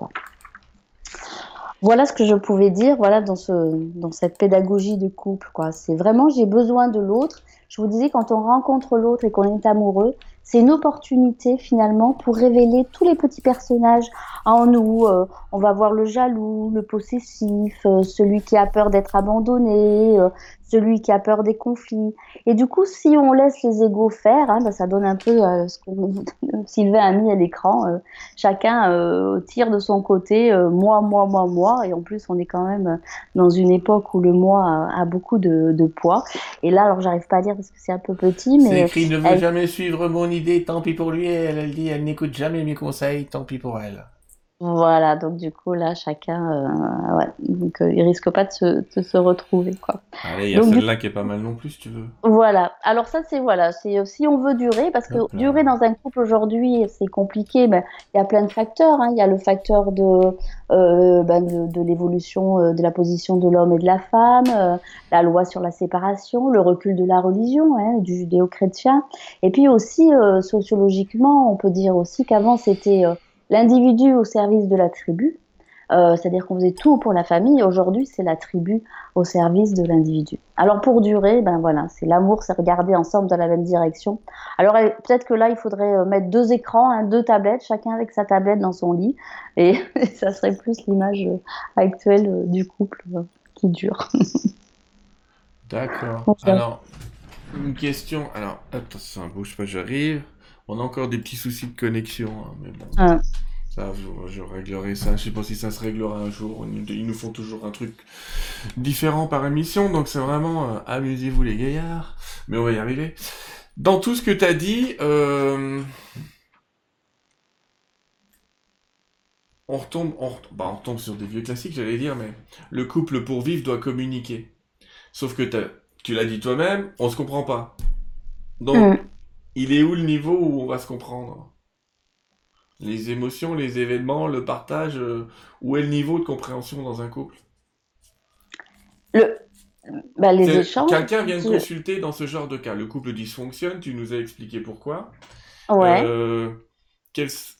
Voilà ce que je pouvais dire voilà, dans, ce, dans cette pédagogie de couple. Quoi. C'est vraiment, j'ai besoin de l'autre. Je vous disais, quand on rencontre l'autre et qu'on est amoureux, c'est une opportunité finalement pour révéler tous les petits personnages en nous. Euh, on va voir le jaloux, le possessif, euh, celui qui a peur d'être abandonné, euh, celui qui a peur des conflits. Et du coup, si on laisse les égaux faire, hein, bah, ça donne un peu ce que *laughs* Sylvain a mis à l'écran. chacun tire de son côté, moi, moi, moi, moi. Et en plus, on est quand même dans une époque où le moi a, beaucoup de, de, poids. Et là, alors, j'arrive pas à dire parce que c'est un peu petit, mais. C'est écrit ne veut jamais suivre mon idée, tant pis pour lui. Elle, elle dit, elle n'écoute jamais mes conseils, tant pis pour elle. Voilà, donc du coup là, chacun, euh, ouais, donc euh, il risque pas de se, de se retrouver quoi. Allez, il y a celle-là qui est pas mal non plus, si tu veux. Voilà. Alors ça c'est voilà, c'est si on veut durer, parce que durer dans un couple aujourd'hui c'est compliqué. Ben il y a plein de facteurs. Hein. Il y a le facteur de euh, ben, de, de l'évolution euh, de la position de l'homme et de la femme, euh, la loi sur la séparation, le recul de la religion, hein, du judéo-chrétien, et puis aussi sociologiquement, on peut dire aussi qu'avant c'était l'individu au service de la tribu, euh, c'est-à-dire qu'on faisait tout pour la famille. Aujourd'hui, c'est la tribu au service de l'individu. Alors pour durer, ben voilà, c'est l'amour, c'est regarder ensemble dans la même direction. Alors peut-être que là, il faudrait euh, mettre deux écrans, hein, deux tablettes, chacun avec sa tablette dans son lit, et, *laughs* ça serait plus l'image euh, actuelle du couple qui dure. *laughs* D'accord. Alors, une question. Alors, attention, bouge pas, j'arrive. On a encore des petits soucis de connexion, hein, mais bon. Ah. Ça, je, réglerai ça. Je sais pas si ça se réglera un jour. Ils nous font toujours un truc différent par émission, donc c'est vraiment euh, amusez-vous les gaillards. Mais on va y arriver. Dans tout ce que tu as dit, euh, on retombe, bah, on, retombe sur des vieux classiques, j'allais dire, mais le couple pour vivre doit communiquer. Sauf que tu l'as dit toi-même, on se comprend pas. Donc, mm il est où le niveau où on va se comprendre? Les émotions, les événements, le partage, euh, où est le niveau de compréhension dans un couple? Le... Bah, les échanges. Quelqu'un vient de consulter dans ce genre de cas. Le couple dysfonctionne, tu nous as expliqué pourquoi. Ouais. Euh,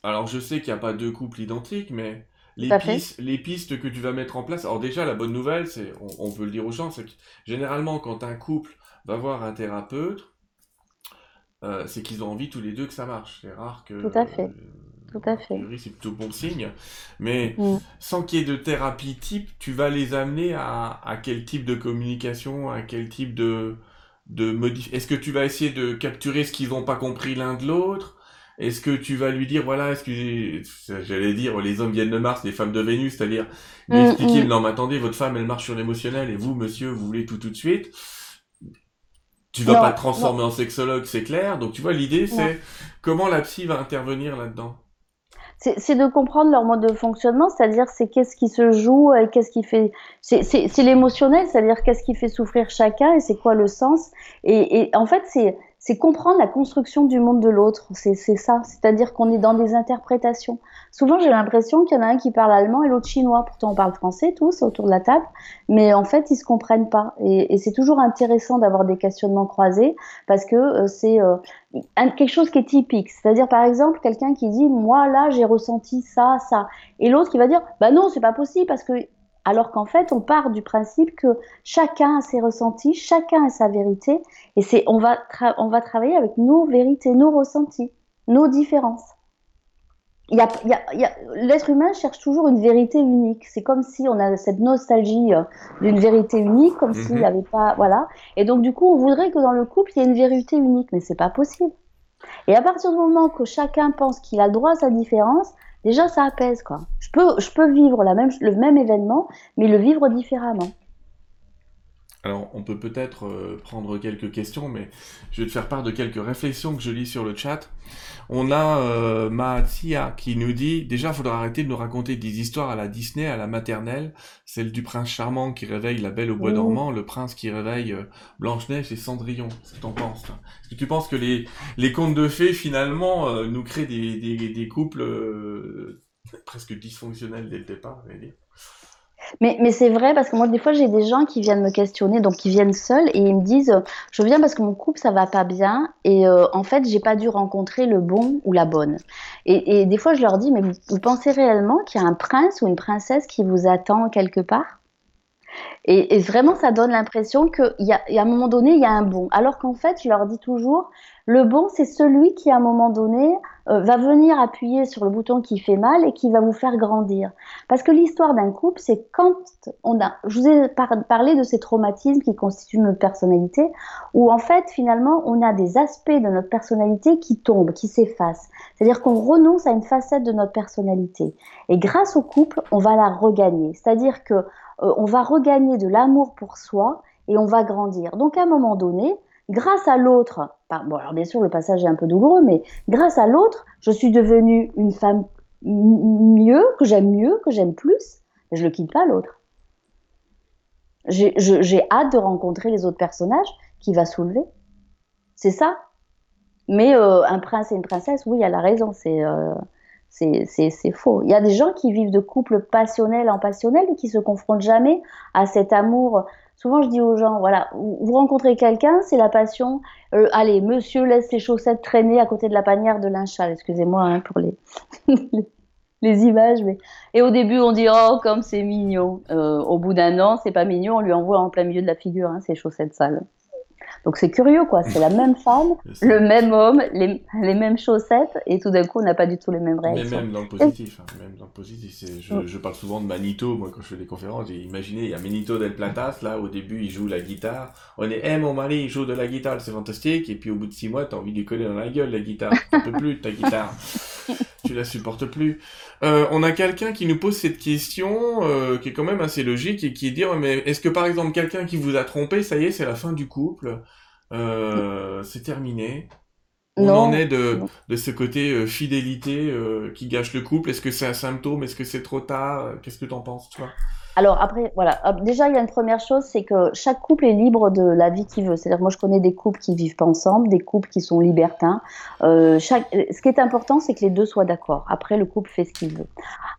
alors je sais qu'il n'y a pas deux couples identiques, mais les pistes, les pistes, que tu vas mettre en place. Alors déjà, la bonne nouvelle, c'est, on, on peut le dire aux gens, c'est que généralement quand un couple va voir un thérapeute, euh, c'est qu'ils ont envie tous les deux que ça marche. C'est rare que. Tout à fait. Euh, Tout à fait. C'est plutôt bon signe. Mais mm. sans qu'il y ait de thérapie type, tu vas les amener à, à quel type de communication, à quel type de, de modif... Est-ce que tu vas essayer de capturer ce qu'ils n'ont pas compris l'un de l'autre? Est-ce que tu vas lui dire, voilà, que j'allais dire, les hommes viennent de Mars, les femmes de Vénus, c'est-à-dire lui mm, expliquer, mm. non mais attendez, votre femme elle marche sur l'émotionnel et vous, monsieur, vous voulez tout tout de suite tu vas pas te transformer en sexologue, c'est clair. Donc tu vois, l'idée c'est comment la psy va intervenir là-dedans. C'est de comprendre leur mode de fonctionnement, c'est-à-dire c'est qu'est-ce qui se joue qu'est-ce qui fait. C'est l'émotionnel, c'est-à-dire qu'est-ce qui fait souffrir chacun et c'est quoi le sens. Et, et en fait, c'est c'est comprendre la construction du monde de l'autre. C'est ça. C'est-à-dire qu'on est dans des interprétations. Souvent, j'ai l'impression qu'il y en a un qui parle allemand et l'autre chinois. Pourtant, on parle français tous autour de la table, mais en fait, ils se comprennent pas. Et, c'est toujours intéressant d'avoir des questionnements croisés parce que euh, c'est euh, quelque chose qui est typique. C'est-à-dire, par exemple, quelqu'un qui dit, moi là, j'ai ressenti ça, ça, et l'autre qui va dire, bah non, c'est pas possible parce que alors qu'en fait, on part du principe que chacun a ses ressentis, chacun a sa vérité, et c'est on va on va travailler avec nos vérités, nos ressentis, nos différences. L'être humain cherche toujours une vérité unique. C'est comme si on a cette nostalgie euh, d'une vérité unique, comme s'il n'y mhm. avait pas, voilà. Et donc du coup, on voudrait que dans le couple, il y ait une vérité unique, mais c'est pas possible. Et à partir du moment que chacun pense qu'il a le droit à sa différence, déjà ça apaise quoi. Je peux, je peux vivre la même, le même événement, mais le vivre différemment. Alors, on peut peut-être euh, prendre quelques questions, mais je vais te faire part de quelques réflexions que je lis sur le chat. On a euh, Mahatia qui nous dit déjà, il faudra arrêter de nous raconter des histoires à la Disney, à la maternelle, celle du prince charmant qui réveille la Belle au bois dormant, le prince qui réveille euh, Blanche-Neige et Cendrillon. Qu'est-ce que t'en penses Est-ce que tu penses que les, les contes de fées finalement euh, nous créent des, des, des couples euh, presque dysfonctionnels dès le départ, dire? Mais, mais c'est vrai parce que moi, des fois, j'ai des gens qui viennent me questionner, donc qui viennent seuls et ils me disent Je viens parce que mon couple, ça va pas bien et euh, en fait, j'ai pas dû rencontrer le bon ou la bonne. Et, et des fois, je leur dis Mais vous, pensez réellement qu'il y a un prince ou une princesse qui vous attend quelque part? Et, et, vraiment, ça donne l'impression qu'à un moment donné, il y a un bon. Alors qu'en fait, je leur dis toujours, le bon, c'est celui qui, à un moment donné, euh, va venir appuyer sur le bouton qui fait mal et qui va vous faire grandir. Parce que l'histoire d'un couple, c'est quand on a, je vous ai parlé de ces traumatismes qui constituent notre personnalité, où en fait, finalement, on a des aspects de notre personnalité qui tombent, qui s'effacent. C'est-à-dire qu'on renonce à une facette de notre personnalité. Et grâce au couple, on va la regagner. C'est-à-dire que euh, on va regagner de l'amour pour soi et on va grandir. Donc à un moment donné, grâce à l'autre, bon alors bien sûr le passage est un peu douloureux, mais grâce à l'autre, je suis devenue une femme mieux, que j'aime mieux, que j'aime plus, je le quitte pas l'autre. J'ai hâte de rencontrer les autres personnages qui va soulever. C'est ça. Mais euh, un prince et une princesse, oui, elle a raison, c'est euh, faux. Il y a des gens qui vivent de couples passionnels en passionnel et qui se confrontent jamais à cet amour Souvent, je dis aux gens, voilà, vous rencontrez quelqu'un, c'est la passion. Euh, allez, monsieur laisse ses chaussettes traîner à côté de la panière de linchal. Excusez-moi hein, pour les, *laughs* images. Et au début, on dit, oh, comme c'est mignon. Euh, au bout d'un an, c'est pas mignon, on lui envoie en plein milieu de la figure hein, ses chaussettes sales. Donc c'est curieux, quoi. C'est la même femme, le même homme, les, les, mêmes chaussettes, et tout d'un coup, on n'a pas du tout les mêmes réactions. Mais même dans le positif, hein, même dans le positif. Je, mm. je, parle souvent de Manito, moi, quand je fais des conférences. Imaginez, il y a Manito del Platas, là, au début, il joue la guitare. On est, eh, mon mari, il joue de la guitare, c'est fantastique. Et puis, au bout de six mois, t'as envie de lui coller dans la gueule, la guitare. Tu peux plus, ta guitare. *laughs* tu la supportes plus. Euh, on a quelqu'un qui nous pose cette question, euh, qui est quand même assez logique, et qui dit, mais est-ce que, par exemple, quelqu'un qui vous a trompé, ça y est, c'est la fin du couple euh, c'est terminé? On en est de, de ce côté euh, fidélité euh, qui gâche le couple. Est-ce que c'est un symptôme? Est-ce que c'est trop tard? Qu'est-ce que tu en penses, toi? Alors après, voilà. Déjà, il y a une première chose, c'est que chaque couple est libre de la vie qu'il veut. C'est-à-dire, moi, je connais des couples qui vivent pas ensemble, des couples qui sont libertins. Euh, chaque... Ce qui est important, c'est que les deux soient d'accord. Après, le couple fait ce qu'il veut.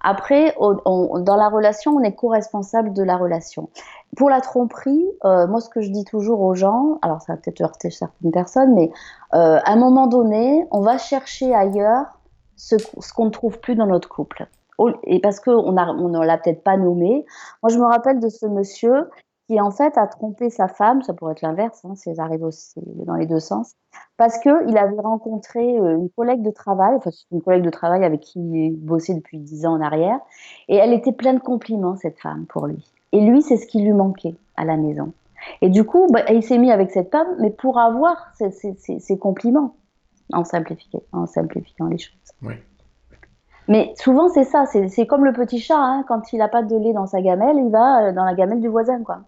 Après, dans la relation, on est co-responsable de la relation. Pour la tromperie, euh, moi, ce que je dis toujours aux gens, alors ça va peut-être heurter certaines personnes, mais euh, à un moment donné, on va chercher ailleurs ce, ce qu'on ne trouve plus dans notre couple et parce qu'on on ne l'a peut-être pas nommé. Moi, je me rappelle de ce monsieur qui, en fait, a trompé sa femme, ça pourrait être l'inverse, hein, ça arrive aussi dans les deux sens, parce qu'il avait rencontré euh, une collègue de travail, enfin, c'est une collègue de travail avec qui il bossait depuis dix ans en arrière, et elle était pleine de compliments, cette femme, pour lui. Et lui, c'est ce qui lui manquait à la maison. Et du coup, bah, il s'est mis avec cette femme, mais pour avoir ces compliments, en simplifiant, en simplifiant les choses. Oui. Mais souvent, c'est ça. C'est comme le petit chat. Hein, quand il n'a pas de lait dans sa gamelle, il va euh, dans la gamelle du voisin. quoi.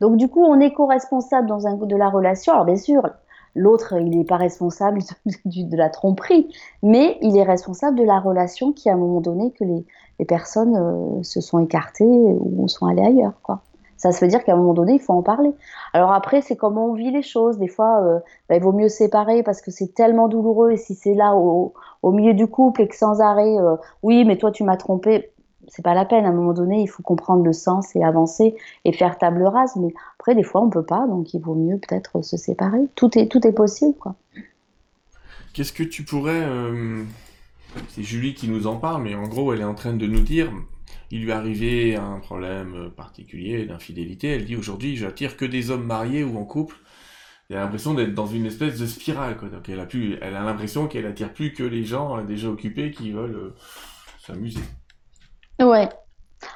Donc, du coup, on est co-responsable de la relation. Alors, bien sûr, l'autre, il n'est pas responsable *laughs* de, la tromperie, mais il est responsable de la relation qui, à un moment donné, que les, les personnes euh, se sont écartées ou sont allées ailleurs. quoi. Ça se veut dire qu'à un moment donné, il faut en parler. Alors après, c'est comment on vit les choses. Des fois, euh, bah, il vaut mieux séparer parce que c'est tellement douloureux. Et si c'est là au, milieu du couple et que sans arrêt, euh, oui, mais toi, tu m'as trompé, c'est pas la peine. À un moment donné, il faut comprendre le sens et avancer et faire table rase. Mais après, des fois, on peut pas, donc il vaut mieux peut-être se séparer. Tout est, tout est possible, quoi. Qu'est-ce que tu pourrais... Euh, c'est Julie qui nous en parle, mais en gros, elle est en train de nous dire il lui arrivait un problème particulier d'infidélité. Elle dit aujourd'hui, j'attire que des hommes mariés ou en couple. Elle a l'impression d'être dans une espèce de spirale. Quoi. Donc elle a, plus, elle a l'impression qu'elle attire plus que les gens déjà occupés qui veulent euh, s'amuser. Ouais.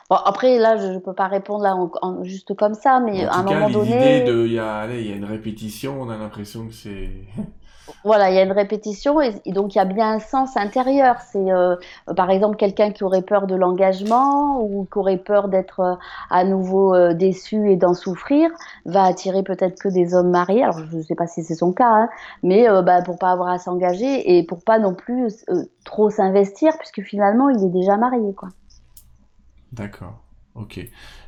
Bon, après, là, je ne peux pas répondre là juste comme ça, mais à un moment donné. Il y, a, y a une répétition, on a l'impression que c'est. *laughs* voilà, il y a une répétition et, donc il y a bien un sens intérieur. C'est euh, par exemple quelqu'un qui aurait peur de l'engagement ou qui aurait peur d'être euh, à nouveau euh, déçu et d'en souffrir, va attirer peut-être que des hommes mariés. Alors je ne sais pas si c'est son cas, hein, mais bah, pour pas avoir à s'engager et pour pas non plus trop s'investir puisque finalement il est déjà marié, quoi. D'accord. Ok.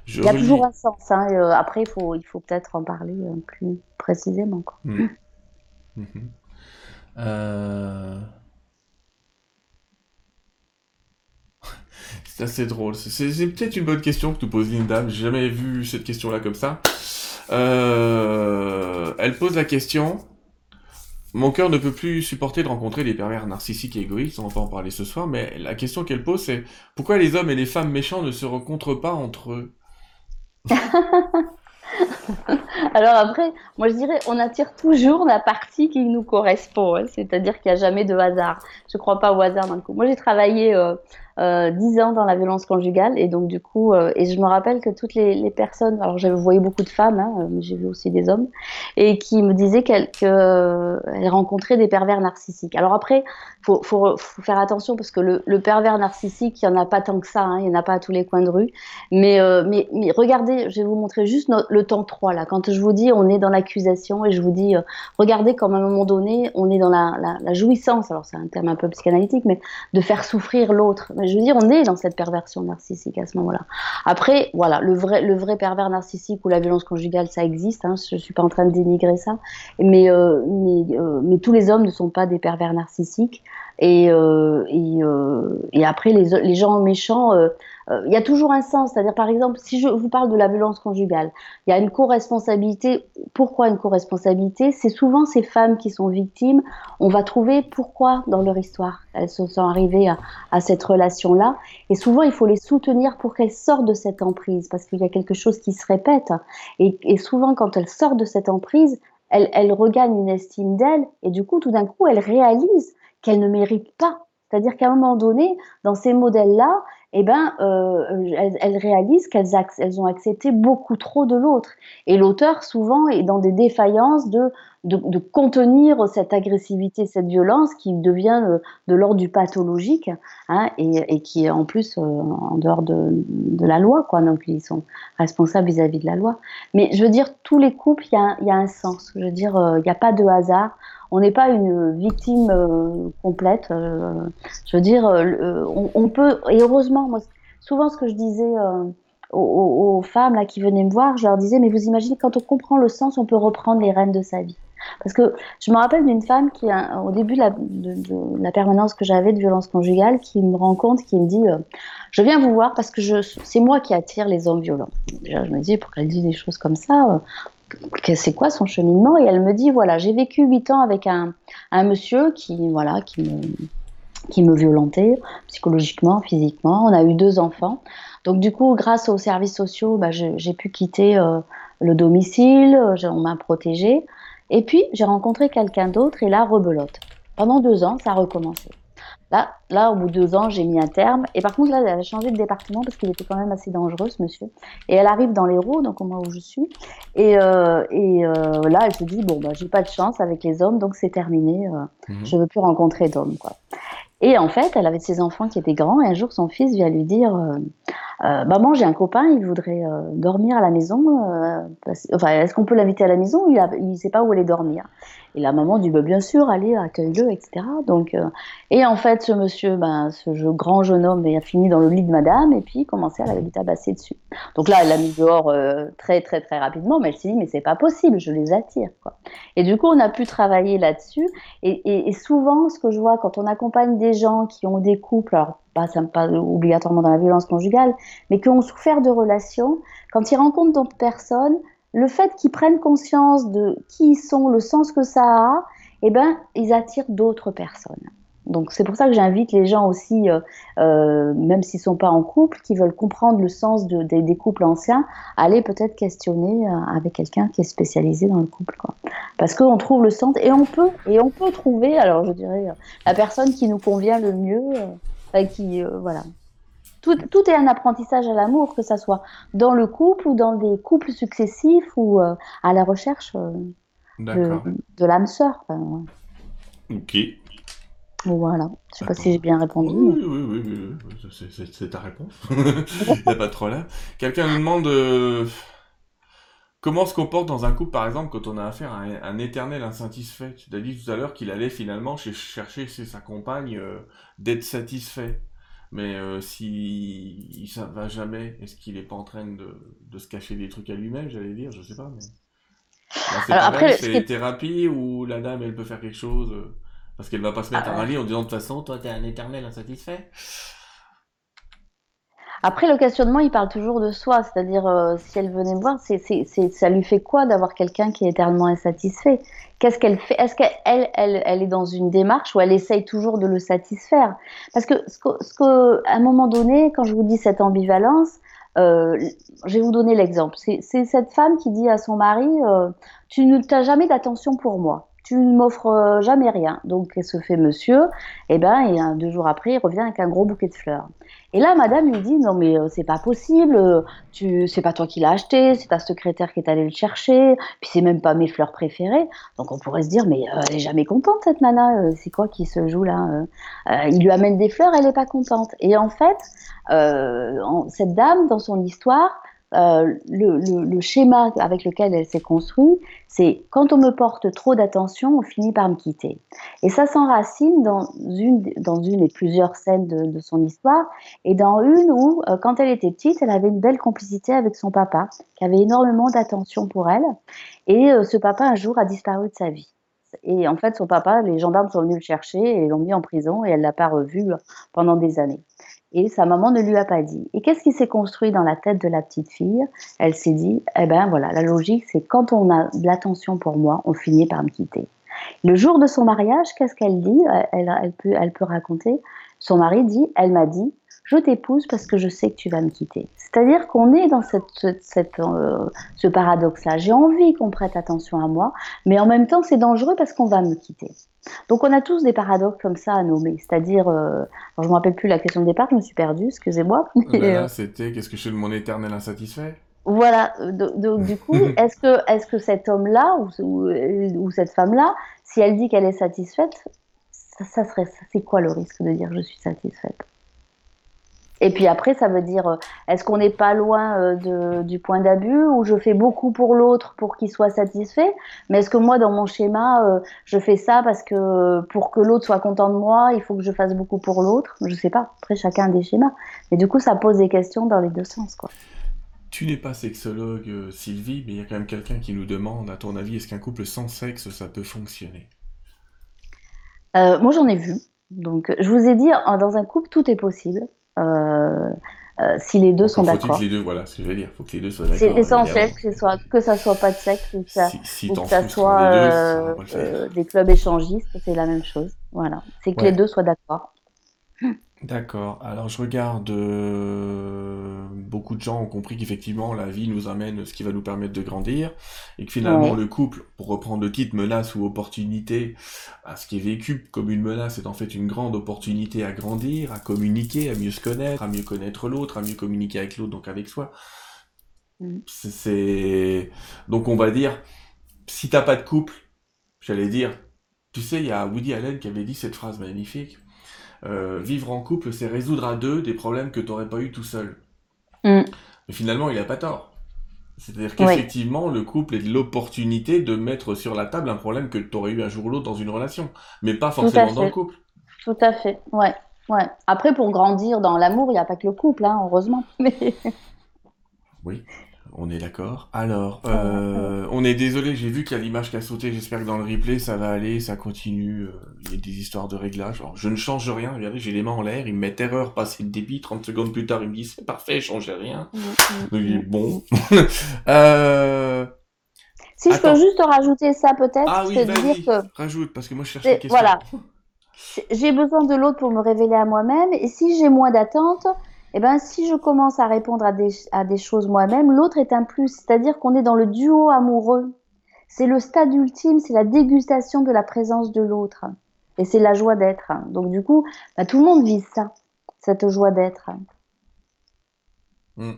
il y a toujours un sens. Hein, après, il faut, il faut peut-être en parler plus précisément. Quoi. Hmm. Mhm. Euh... *laughs* C'est assez drôle. C'est peut-être une bonne question que tu poses Linda. J'ai jamais vu cette question-là comme ça. Euh... Elle pose la question. Mon cœur ne peut plus supporter de rencontrer des pervers narcissiques et égoïstes. On va pas en parler ce soir, mais la question qu'elle pose, c'est pourquoi les hommes et les femmes méchants ne se rencontrent pas entre eux? *laughs* *laughs* Alors après, moi je dirais, on attire toujours la partie qui nous correspond, hein. c'est-à-dire qu'il n'y a jamais de hasard. Je ne crois pas au hasard le coup. Moi j'ai travaillé euh, euh, dix ans dans la violence conjugale. Et donc du coup euh, et je me rappelle que toutes les, personnes alors j'avais voyé beaucoup de femmes hein, euh, mais j'ai vu aussi des hommes et qui me disaient qu'elles que rencontraient des pervers narcissiques. Alors après faut, faut, faut faire attention parce que le, pervers narcissique il y en a pas tant que ça hein, il y en a pas à tous les coins de rue. Mais mais, regardez je vais vous montrer juste le temps 3 là. Quand je vous dis on est dans l'accusation et je vous dis regardez comme à un moment donné on est dans la, la, la jouissance. Alors c'est un terme un peu psychanalytique mais de faire souffrir l'autre je veux dire, on est dans cette perversion narcissique à ce moment-là. Après, voilà, le vrai, le vrai pervers narcissique ou la violence conjugale, ça existe. Hein, je ne suis pas en train de dénigrer ça. Mais, euh, mais, euh, mais, tous les hommes ne sont pas des pervers narcissiques. Et, euh, et, et après, les, les, gens méchants, il y a toujours un sens. C'est-à-dire, par exemple, si je vous parle de la violence conjugale, il y a une co-responsabilité. Pourquoi une co-responsabilité? C'est souvent ces femmes qui sont victimes. On va trouver pourquoi dans leur histoire elles se sont arrivées à, cette relation-là. Et souvent, il faut les soutenir pour qu'elles sortent de cette emprise, parce qu'il y a quelque chose qui se répète. Et, souvent, quand elles sortent de cette emprise, elles regagnent une estime d'elles, et du coup, tout d'un coup, elles réalisent qu'elles ne méritent pas. C'est-à-dire qu'à un moment donné, dans ces modèles-là, eh ben, euh, elles, réalisent qu'elles elles ont accepté beaucoup trop de l'autre. Et l'auteur, souvent, est dans des défaillances de, de, contenir cette agressivité, cette violence qui devient euh, de l'ordre du pathologique hein, et, et, qui est en plus euh, en dehors de, de, la loi. Quoi. Donc, ils sont responsables vis-à-vis de la loi. Mais je veux dire, tous les couples, il y a, y a, un sens. Je veux dire, il n'y a pas de hasard on n'est pas une victime euh, complète. Euh, je veux dire, euh, on, peut, et heureusement, moi, souvent ce que je disais aux, femmes là, qui venaient me voir, je leur disais, mais vous imaginez, quand on comprend le sens, on peut reprendre les rênes de sa vie. Parce que je me rappelle d'une femme qui, au début de la, permanence que j'avais de violence conjugale, qui me rend compte, qui me dit Je viens vous voir parce que c'est moi qui attire les hommes violents. Déjà, je me dis Pourquoi elle dit des choses comme ça c'est quoi son cheminement? Et elle me dit voilà, j'ai vécu huit ans avec un, monsieur qui voilà qui me violentait psychologiquement, physiquement. On a eu deux enfants. Donc du coup, grâce aux services sociaux, bah, j'ai pu quitter euh, le domicile, on m'a protégée. Et puis j'ai rencontré quelqu'un d'autre et là, rebelote. Pendant deux ans, ça a recommencé. Là, là, au bout de deux ans, j'ai mis un terme. Et par contre, là, elle a changé de département parce qu'il était quand même assez dangereux, ce monsieur. Et elle arrive dans les roues, donc au moment où je suis. Et, euh, et euh, là, elle se dit bon, bah, j'ai pas de chance avec les hommes, donc c'est terminé. Euh, mhm. Je veux plus rencontrer d'hommes, quoi. Et en fait, elle avait ses enfants qui étaient grands. Et un jour, son fils vient lui dire euh, euh, Maman, j'ai un copain, il voudrait euh, dormir à la maison. enfin, est-ce qu'on peut l'inviter à la maison? Il ne sait pas où aller dormir. Et la maman dit bah, Bien sûr, allez, accueille-le, etc. Donc, et en fait, ce monsieur, ben, ce grand jeune homme, a fini dans le lit de madame et puis il commençait à lui tabasser dessus. Donc là, elle l'a mis dehors très, très, très rapidement. Mais elle s'est dit Mais c'est pas possible, je les attire. Et du coup, on a pu travailler là-dessus. Et, et souvent, ce que je vois quand on accompagne des gens qui ont des couples, alors pas, pas obligatoirement dans la violence conjugale, mais qui ont souffert de relations, quand ils rencontrent d'autres personnes, le fait qu'ils prennent conscience de qui ils sont, le sens que ça a, eh ben, ils attirent d'autres personnes. Donc c'est pour ça que j'invite les gens aussi, euh, euh, même s'ils sont pas en couple, qui veulent comprendre le sens de, des couples anciens, aller peut-être questionner euh, avec quelqu'un qui est spécialisé dans le couple, quoi. Parce qu'on trouve le sens et on peut et on peut trouver, alors je dirais la personne qui nous convient le mieux, qui voilà. Tout, tout, est un apprentissage à l'amour, que ça soit dans le couple ou dans des couples successifs ou à la recherche de, de l'âme sœur. Ok. Voilà. Je sais pas si j'ai bien répondu. Oui, oui, oui, oui, oui. c'est ta réponse. *laughs* Il n'y a pas de problème. Quelqu'un nous demande comment se comporte dans un couple, par exemple, quand on a affaire à un, éternel insatisfait? Tu as dit tout à l'heure qu'il allait finalement chercher chez sa compagne euh, d'être satisfait. Mais euh, si ça va jamais, est-ce qu'il n'est pas en train de, de, se cacher des trucs à lui-même, j'allais dire, je sais pas. Mais... c'est après, c'est thérapie ou la dame, elle peut faire quelque chose euh, parce qu'elle va pas se mettre à râler en disant de toute façon, toi, t'es un éternel insatisfait. Après, le questionnement, il parle toujours de soi, c'est-à-dire euh, si elle venait me voir, c'est, ça lui fait quoi d'avoir quelqu'un qui est éternellement insatisfait? Qu'est-ce qu'elle fait? Est-ce qu'elle elle, elle est dans une démarche où elle essaye toujours de le satisfaire? Parce que, ce que, à un moment donné, quand je vous dis cette ambivalence, euh, je vais vous donner l'exemple. C'est, cette femme qui dit à son mari euh, Tu ne t'as jamais d'attention pour moi tu ne m'offres jamais rien. Donc, se fait monsieur, et ben, deux jours après, il revient avec un gros bouquet de fleurs. Et là, madame lui dit non mais euh, c'est pas possible, euh, tu c'est pas toi qui l'as acheté, c'est ta secrétaire qui est allée le chercher, puis c'est même pas mes fleurs préférées. Donc on pourrait se dire mais euh, elle est jamais contente cette nana, c'est quoi qui se joue là Il lui amène des fleurs, elle est pas contente. Et en fait, cette dame dans son histoire, euh, le, schéma avec lequel elle s'est construite, c'est quand on me porte trop d'attention, on finit par me quitter. Et ça s'enracine dans une, et plusieurs scènes de, son histoire, et dans une où, euh, quand elle était petite, elle avait une belle complicité avec son papa, qui avait énormément d'attention pour elle, et euh, ce papa un jour a disparu de sa vie. Et en fait, son papa, les gendarmes sont venus le chercher et l'ont mis en prison et elle l'a pas revu pendant des années et sa maman ne lui a pas dit. Et qu'est-ce qui s'est construit dans la tête de la petite fille? Elle s'est dit, eh ben voilà, la logique, c'est quand on a de l'attention pour moi, on finit par me quitter. Le jour de son mariage, qu'est-ce qu'elle dit? Elle, elle, peut, elle peut raconter. Son mari dit, elle m'a dit, je t'épouse parce que je sais que tu vas me quitter. C'est-à-dire qu'on est dans cette, cette, euh, ce paradoxe-là. J'ai envie qu'on prête attention à moi, mais en même temps, c'est dangereux parce qu'on va me quitter. Donc on a tous des paradoxes comme ça à nommer, c'est-à-dire, euh, je me rappelle plus la question de départ, je me suis perdue, excusez-moi. Euh, c'était qu'est-ce que je suis de mon éternel insatisfait? Voilà, donc du coup, *laughs* est-ce que, est que cet homme-là ou, ou, cette femme-là, si elle dit qu'elle est satisfaite, ça serait, c'est quoi le risque de dire je suis satisfaite? Et puis après, ça veut dire, euh, est-ce qu'on n'est pas loin euh, du point d'abus où je fais beaucoup pour l'autre pour qu'il soit satisfait, mais est-ce que moi, dans mon schéma, euh, je fais ça parce que pour que l'autre soit content de moi, il faut que je fasse beaucoup pour l'autre? Je sais pas. Après, chacun a des schémas. Mais du coup, ça pose des questions dans les deux sens, quoi. Tu n'es pas sexologue, Sylvie, mais il y a quand même quelqu'un qui nous demande, à ton avis, est-ce qu'un couple sans sexe, ça peut fonctionner? Moi, j'en ai vu. Donc, je vous ai dit, dans un couple, tout est possible. Euh, euh, si les deux sont d'accord. les deux, voilà ce que je veux dire. Faut que les deux soient d'accord. C'est essentiel que, ce soit, que ça soit pas de sexe ou que ça, que ça soit euh, des clubs échangistes, c'est la même chose. Voilà. C'est que les deux soient d'accord. D'accord. Alors je regarde, euh, beaucoup de gens ont compris qu'effectivement la vie nous amène ce qui va nous permettre de grandir et que finalement le couple, pour reprendre le titre menace ou opportunité, à ce qui est vécu comme une menace est en fait une grande opportunité à grandir, à communiquer, à mieux se connaître, à mieux connaître l'autre, à mieux communiquer avec l'autre, donc avec soi. Mm. C'est donc on va dire si t'as pas de couple, j'allais dire, tu sais, il y a Woody Allen qui avait dit cette phrase magnifique euh, vivre en couple, c'est résoudre à deux des problèmes que tu n'aurais pas eu tout seul. Mm. Mais finalement, il n'a pas tort. C'est-à-dire qu'effectivement, le couple est l'opportunité de mettre sur la table un problème que tu aurais eu un jour ou l'autre dans une relation, mais pas forcément dans le couple. Tout à fait, ouais. ouais. Après, pour grandir dans l'amour, il n'y a pas que le couple, hein, heureusement. *laughs* Oui. On est d'accord? Alors, euh, on est désolé, j'ai vu qu'il y a l'image qui a sauté, j'espère que dans le replay ça va aller, ça continue, euh, il y a des histoires de réglage. Alors, je ne change rien, regardez, j'ai les mains en l'air, il me met erreur, passer le débit, 30 secondes plus tard, il me dit c'est parfait, changez rien. Mm, mm, mm. bon. *laughs* euh... Si je peux juste rajouter ça peut-être, ah, oui, dire que... rajoute, parce que moi je cherche une question. Voilà. J'ai besoin de l'autre pour me révéler à moi-même, et si j'ai moins d'attente, eh ben, si je commence à répondre à des, à des choses moi-même, l'autre est un plus. C'est-à-dire qu'on est dans le duo amoureux. C'est le stade ultime, c'est la dégustation de la présence de l'autre. Et c'est la joie d'être. Donc du coup, bah, tout le monde vise ça, cette joie d'être. Mm.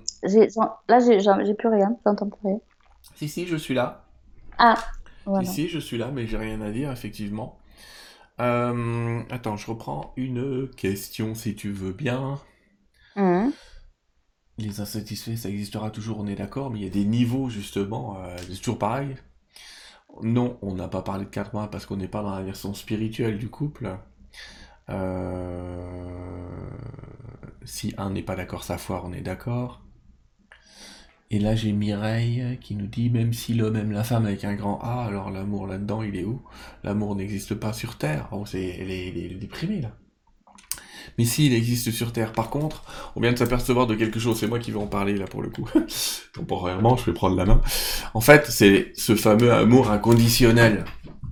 Là, j'ai plus rien, j'entends plus rien. Si, si, je suis là. Ah, voilà. Si, si, je suis là, mais j'ai rien à dire, effectivement. Euh, attends, je reprends une question si tu veux bien. Mmh. Les insatisfaits, ça existera toujours, on est d'accord, mais il y a des niveaux justement, euh, c'est toujours pareil. Non, on n'a pas parlé de 4 mois parce qu'on n'est pas dans la version spirituelle du couple. Euh, Si un n'est pas d'accord, sa foire, on est d'accord. Et là, j'ai Mireille qui nous dit même si l'homme aime la femme avec un grand A, alors l'amour là-dedans, il est où? L'amour n'existe pas sur Terre. Oh, c'est, elle est, elle est déprimée là. Mais si, il existe sur Terre. Par contre, on vient de s'apercevoir de quelque chose. C'est moi qui vais en parler là pour le coup. *laughs* Temporairement, je vais prendre la main. En fait, c'est ce fameux amour inconditionnel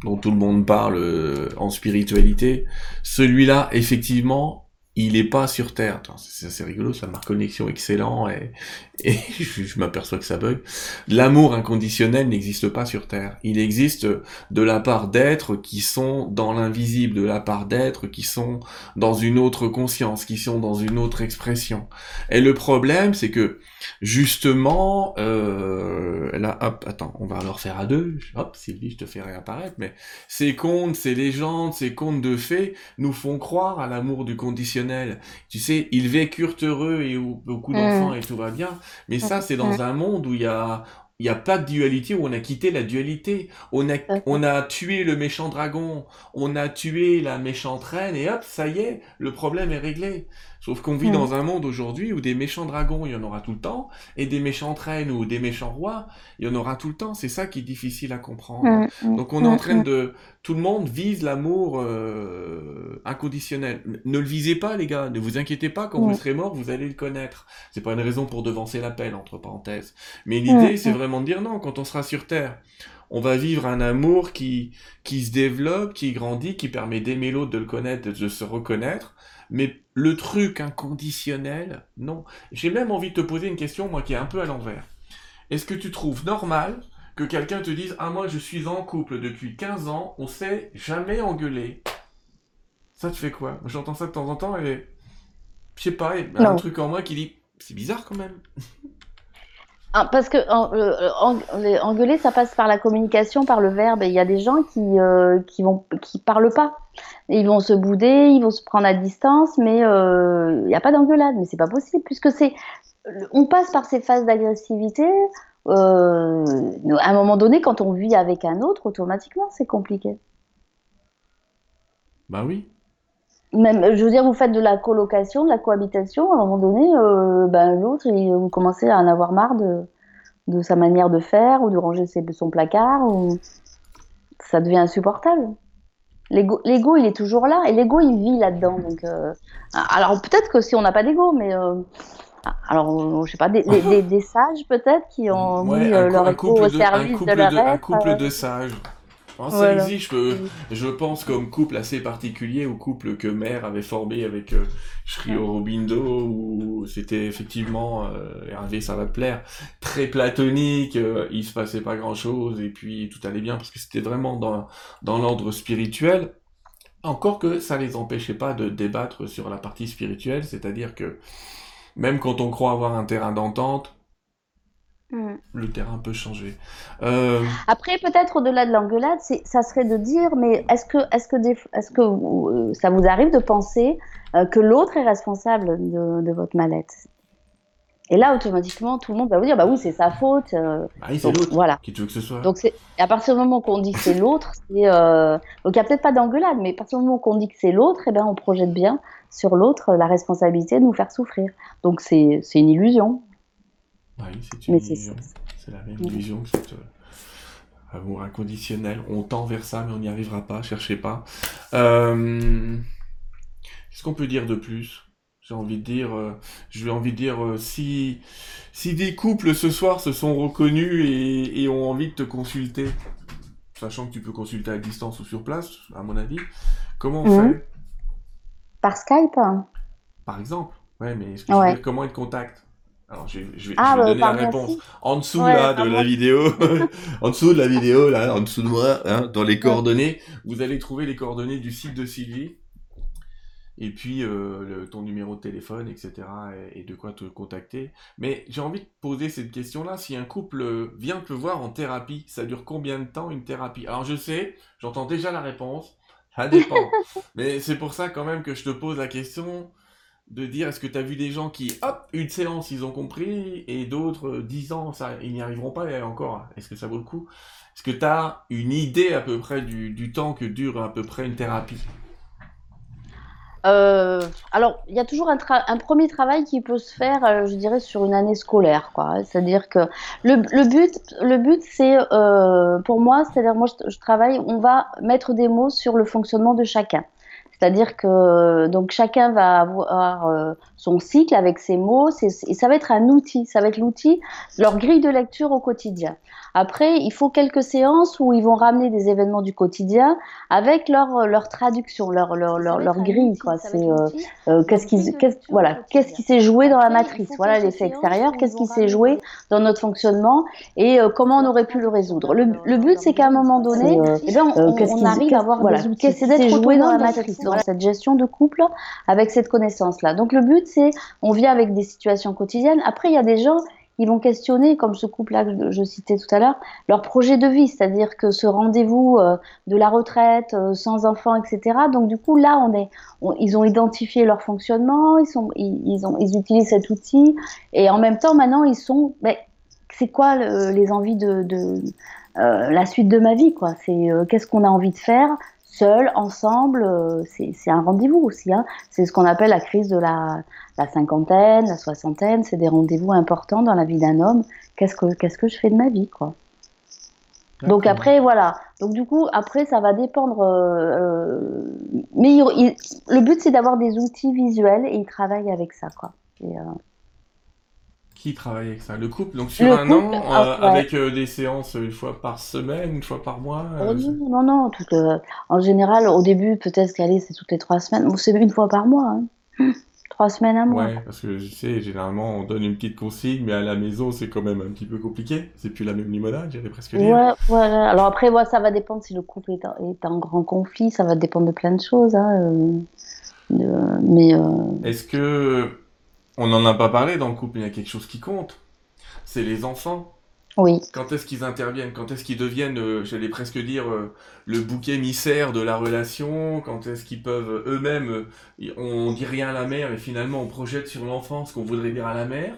dont tout le monde parle euh, en spiritualité. Celui-là, effectivement, il est pas sur Terre. C'est assez rigolo, ça marque connexion excellent et, *laughs* et je, je m'aperçois que ça bug. L'amour inconditionnel n'existe pas sur Terre. Il existe de la part d'êtres qui sont dans l'invisible, de la part d'êtres qui sont dans une autre conscience, qui sont dans une autre expression. Et le problème, c'est que justement, euh, là, hop, attends, on va le refaire à deux. Hop, Sylvie, je te fais réapparaître. Mais ces contes, ces légendes, ces contes de fées nous font croire à l'amour du conditionnel. Tu sais, ils vécurent heureux et au- beaucoup d'enfants et tout va bien. Mais ça, c'est dans un monde où il y a, il y a pas de dualité, où on a quitté la dualité. On a, on a tué le méchant dragon, on a tué la méchante reine, et hop, ça y est, le problème est réglé. Sauf qu'on vit Mm. dans un monde aujourd'hui où des méchants dragons, il y en aura tout le temps, et des méchantes reines ou des méchants rois, il y en aura tout le temps. C'est ça qui est difficile à comprendre. Mmh, mmh, Donc on est en train de... Tout le monde vise l'amour euh, inconditionnel. Ne le visez pas, les gars. Ne vous inquiétez pas, quand vous serez mort, vous allez le connaître. C'est pas une raison pour devancer l'appel, entre parenthèses. Mais l'idée, Mm, c'est mm. vraiment de dire non, quand on sera sur Terre, on va vivre un amour qui, qui se développe, qui grandit, qui permet d'aimer l'autre, de le connaître, de se reconnaître. Mais le truc inconditionnel, non. J'ai même envie de te poser une question, moi, qui est un peu à l'envers. Est-ce que tu trouves normal que quelqu'un te dise Ah, moi, je suis en couple depuis 15 ans, on s'est jamais engueulé Ça te fait quoi? J'entends ça de temps en temps et. Je sais pas, il y a un truc en moi qui dit C'est bizarre quand même. Ah, parce que euh, engueuler, ça passe par la communication, par le verbe. Il y a des gens qui euh, qui qui parlent pas. Ils vont se bouder, ils vont se prendre à distance, mais euh, il n'y a pas d'engueulade. Mais c'est pas possible puisque c'est on passe par ces phases d'agressivité. euh, à un moment donné, quand on vit avec un autre, automatiquement, c'est compliqué. Bah oui. Même, je veux dire, vous faites de la colocation, de la cohabitation, à un moment donné, euh, ben, l'autre, vous commencez à en avoir marre de, de sa manière de faire ou de ranger ses- son placard, ou ça devient insupportable. L'ego, il est toujours là, et l'ego, il vit là-dedans. Donc, euh, alors peut-être que si on n'a pas d'ego, mais euh, alors, je sais pas, des, des- des- des sages peut-être qui ont Ouais, mis un leur un ego au de- service couple de leur de- un être. couple de sages. Ça existe, je, je pense, comme couple assez particulier, au couple que Mère avait formé avec euh, Aurobindo, où c'était effectivement, euh, Hervé, ça va te plaire, très platonique, euh, il se passait pas grand-chose, et puis tout allait bien, parce que c'était vraiment dans, dans l'ordre spirituel. Encore que ça les empêchait pas de débattre sur la partie spirituelle, c'est-à-dire que même quand on croit avoir un terrain d'entente, hmm. le terrain peut changer. Euh, Après, peut-être au-delà de l'engueulade, ça serait de dire, mais est-ce que, est-ce que, des- est-ce que euh, ça vous arrive de penser euh, que l'autre est responsable de, de votre mal-être? Et là, automatiquement, tout le monde va vous dire, bah oui, c'est sa faute. euh, bah c'est l'autre. voilà. Qui tu veux que ce soit Donc, à partir du moment qu'on dit que c'est *laughs* l'autre, c'est euh, donc il n'y a peut-être pas d'engueulade, mais à partir du moment qu'on dit que c'est l'autre, eh ben, on projette bien sur l'autre la responsabilité de nous faire souffrir. Donc, c'est c'est une illusion. Oui, c'est une c'est la même Mm. illusion que cette euh, amour inconditionnel. On tend vers ça, mais on n'y arrivera pas. Cherchez pas. Euh, Qu'est-ce qu'on peut dire de plus? J'ai envie de dire, euh, envie de dire, euh, si si des couples ce soir se sont reconnus et, et ont envie de te consulter, sachant que tu peux consulter à distance ou sur place, à mon avis, comment on Mhm. fait? Par Skype hein. Par exemple. Ouais, mais je veux Ouais. dire, comment être contact Alors, je, vais- je vais, Ah, je vais bah, donner la réponse. merci. En dessous, Ouais, là, de la vidéo, *laughs* en dessous de la vidéo, là, en dessous de moi, hein, dans les coordonnées, vous allez trouver les coordonnées du site de Sylvie. Et puis, euh, le- ton numéro de téléphone, etc. Et, et de quoi te contacter. Mais j'ai envie de poser cette question-là. Si un couple vient te voir en thérapie, ça dure combien de temps une thérapie? Alors, je sais, j'entends déjà la réponse. Ça dépend. *laughs* Mais c'est pour ça quand même que je te pose la question de dire est-ce que tu as vu des gens qui, hop, une séance, ils ont compris, et d'autres, dix ans, ça, ils n'y arriveront pas, et encore, est-ce que ça vaut le coup? Est-ce que tu as une idée à peu près du, du temps que dure à peu près une thérapie? Euh, alors, il y a toujours un, un, premier travail qui peut se faire, euh, je dirais, sur une année scolaire, quoi. C'est-à-dire que le, le, but, le but, c'est euh, pour moi, c'est-à-dire moi, je, travaille, on va mettre des mots sur le fonctionnement de chacun. C'est-à-dire que donc chacun va avoir euh, son cycle avec ses mots, et ça va être un outil, ça va être l'outil, leur grille de lecture au quotidien. Après, il faut quelques séances où ils vont ramener des événements du quotidien avec leur, leur traduction, leur, leur, leur, leur grille. Quoi. C'est, euh, euh, qu'est-ce qui, qu'est-ce, voilà, qu'est-ce qui s'est joué dans la matrice Voilà l'effet extérieur, qu'est-ce qui s'est joué dans notre fonctionnement et euh, comment on aurait pu le résoudre. Le, le but, c'est qu'à un moment donné, eh bien, on, on arrive à avoir voilà, outils. C'est d'être joué dans la matrice, dans cette gestion de couple avec cette connaissance-là. Donc le but, c'est, on vient avec des situations quotidiennes. Après, il y a des gens ils vont questionner, comme ce couple-là que je, citais tout à l'heure, leur projet de vie, c'est-à-dire que ce rendez-vous euh, de la retraite, euh, sans enfants, etc. Donc du coup, là, on est, ils ont identifié leur fonctionnement, ils, sont, ils, ont, ils utilisent cet outil, et en même temps, maintenant, ils sont, mais c'est quoi les envies de, de euh, la suite de ma vie, quoi? C'est qu'est-ce qu'on a envie de faire? Seul, ensemble, c'est un rendez-vous aussi. Hein. C'est ce qu'on appelle la crise de la, la cinquantaine, la soixantaine, c'est des rendez-vous importants dans la vie d'un homme. Qu'est-ce que, qu'est-ce que je fais de ma vie, quoi? Donc après, voilà. Donc du coup, après, ça va dépendre. Euh, euh, mais le but, c'est d'avoir des outils visuels et il travaille avec ça, quoi. Euh, Qui travaille avec ça Le couple Donc sur un an, ah, avec des séances une fois par semaine, une fois par mois oh, Non, non, non. en général, au début, peut-être qu'aller, c'est toutes les trois semaines. c'est une fois par mois. Hein. *clears throat* Trois semaines à mois. Ouais, parce que je sais, généralement, on donne une petite consigne, mais à la maison, c'est quand même un petit peu compliqué. C'est plus la même limonade, j'irais presque dire. Ouais, voilà. Alors après, ouais, ça va dépendre si le couple est, est, en grand conflit, ça va dépendre de plein de choses. Hein, euh, mais. Euh... Est-ce que. On n'en a pas parlé dans le couple, il y a quelque chose qui compte. C'est les enfants. Oui. Quand est-ce qu'ils interviennent? Quand est-ce qu'ils deviennent, euh, j'allais presque dire, euh, le bouc émissaire de la relation? Quand est-ce qu'ils peuvent eux-mêmes, euh, on dit rien à la mère, mais finalement on projette sur l'enfant ce qu'on voudrait dire à la mère?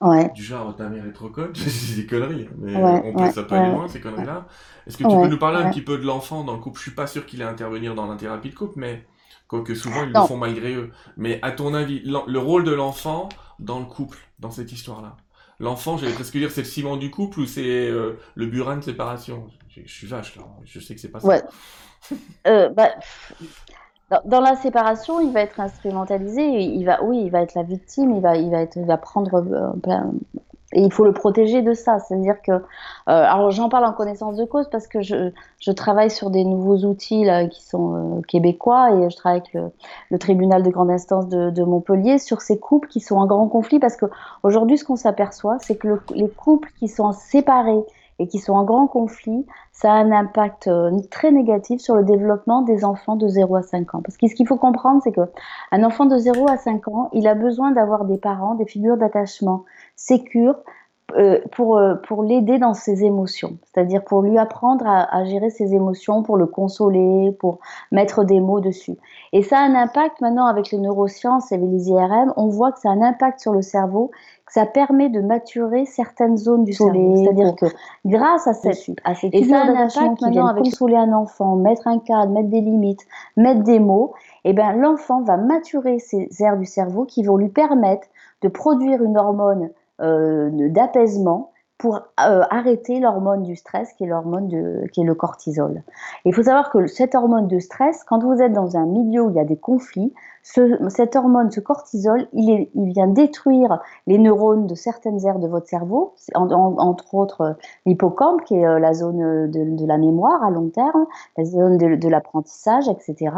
Ouais. Du genre, ta mère est trop conne, *laughs* c'est des conneries, mais on peut, ça peut aller loin, ces conneries-là. Est-ce que tu peux nous parler un petit peu de l'enfant dans le couple? Je suis pas sûr qu'il ait intervenir dans la thérapie de couple, mais quoique souvent ils le font malgré eux. Mais à ton avis, le rôle de l'enfant dans le couple, dans cette histoire-là? L'enfant, j'allais presque dire, c'est le ciment du couple ou c'est euh, le burin de séparation? Je, suis vache, là. Je sais que c'est pas ça. Ouais. euh, bah, dans, la séparation, il va être instrumentalisé. Il va, oui, il va être la victime. Il va, il va être, il va prendre euh, plein, et il faut le protéger de ça. C'est-à-dire que, euh, alors j'en parle en connaissance de cause parce que je, travaille sur des nouveaux outils qui sont euh, québécois et je travaille avec le, tribunal de grande instance de, Montpellier sur ces couples qui sont en grand conflit parce que aujourd'hui ce qu'on s'aperçoit c'est que le, les couples qui sont séparés et qui sont en grand conflit, ça a un impact euh, très négatif sur le développement des enfants de 0 à 5 ans. Parce ce qu'il faut comprendre, c'est que un enfant de 0 à 5 ans, il a besoin d'avoir des parents, des figures d'attachement sécures euh, pour, euh, pour l'aider dans ses émotions, c'est-à-dire pour lui apprendre à, à, gérer ses émotions, pour le consoler, pour mettre des mots dessus. Et ça a un impact maintenant avec les neurosciences et les IRM, on voit que ça a un impact sur le cerveau ça permet de maturer certaines zones du cerveau. C'est-à-dire que grâce à cette, à cette et ça a un impact maintenant avec consoler un enfant, mettre un cadre, mettre des limites, mettre des mots, et eh ben l'enfant va maturer ces aires du cerveau qui vont lui permettre de produire une hormone d'apaisement pour euh, arrêter l'hormone du stress qui est l'hormone qui est le cortisol. il faut savoir que cette hormone de stress, quand vous êtes dans un milieu où il y a des conflits, ce, cette hormone, ce cortisol, il, vient détruire les neurones de certaines aires de votre cerveau, en, en, entre autres euh, l'hippocampe, qui est euh, la zone de, de, la mémoire à long terme, la zone de, l'apprentissage, etc.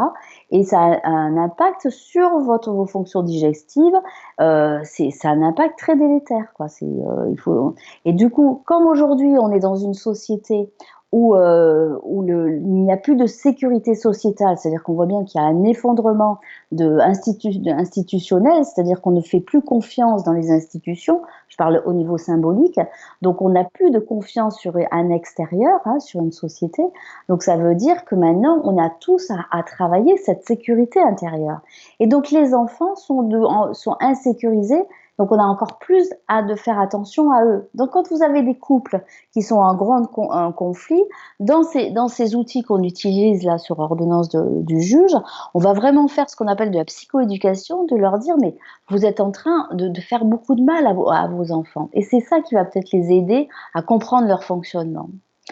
Et ça a un impact sur vos fonctions digestives. Euh, c'est, un impact très délétère, euh. Et du coup, comme aujourd'hui on est dans une société où, euh, où le, il n'y a plus de sécurité sociétale, c'est-à-dire qu'on voit bien qu'il y a un effondrement de, institu de institutionnel, c'est-à-dire qu'on ne fait plus confiance dans les institutions, je parle au niveau symbolique, donc on n'a plus de confiance sur un extérieur, hein, sur une société, donc ça veut dire que maintenant on a tous à, travailler cette sécurité intérieure. Et donc les enfants sont, de, sont insécurisés donc on a encore plus à de faire attention à eux. Donc quand vous avez des couples qui sont en grand conflit, dans ces, dans ces outils qu'on utilise là sur ordonnance du juge, on va vraiment faire ce qu'on appelle de la psychoéducation, de leur dire mais vous êtes en train de, faire beaucoup de mal à vos enfants. Et c'est ça qui va peut-être les aider à comprendre leur fonctionnement.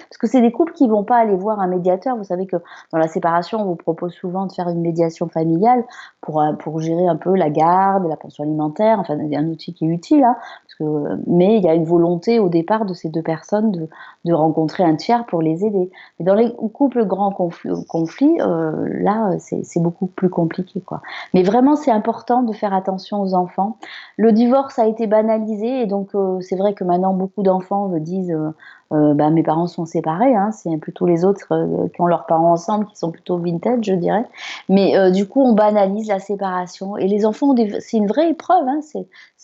Parce que c'est des couples qui vont pas aller voir un médiateur. Vous savez que dans la séparation, on vous propose souvent de faire une médiation familiale pour, euh, gérer un peu la garde, la pension alimentaire. Enfin, un outil qui est utile, hein, mais il y a une volonté au départ de ces deux personnes de, rencontrer un tiers pour les aider. Mais dans les couples grands conflits, euh, là, c'est beaucoup plus compliqué. Mais vraiment, c'est important de faire attention aux enfants. Le divorce a été banalisé et donc euh, c'est vrai que maintenant, beaucoup d'enfants disent... Euh, bah, mes parents sont séparés, hein, c'est plutôt les autres qui ont leurs parents ensemble qui sont plutôt vintage, je dirais. Mais du coup, on banalise la séparation. Et les enfants, c'est une vraie épreuve, hein,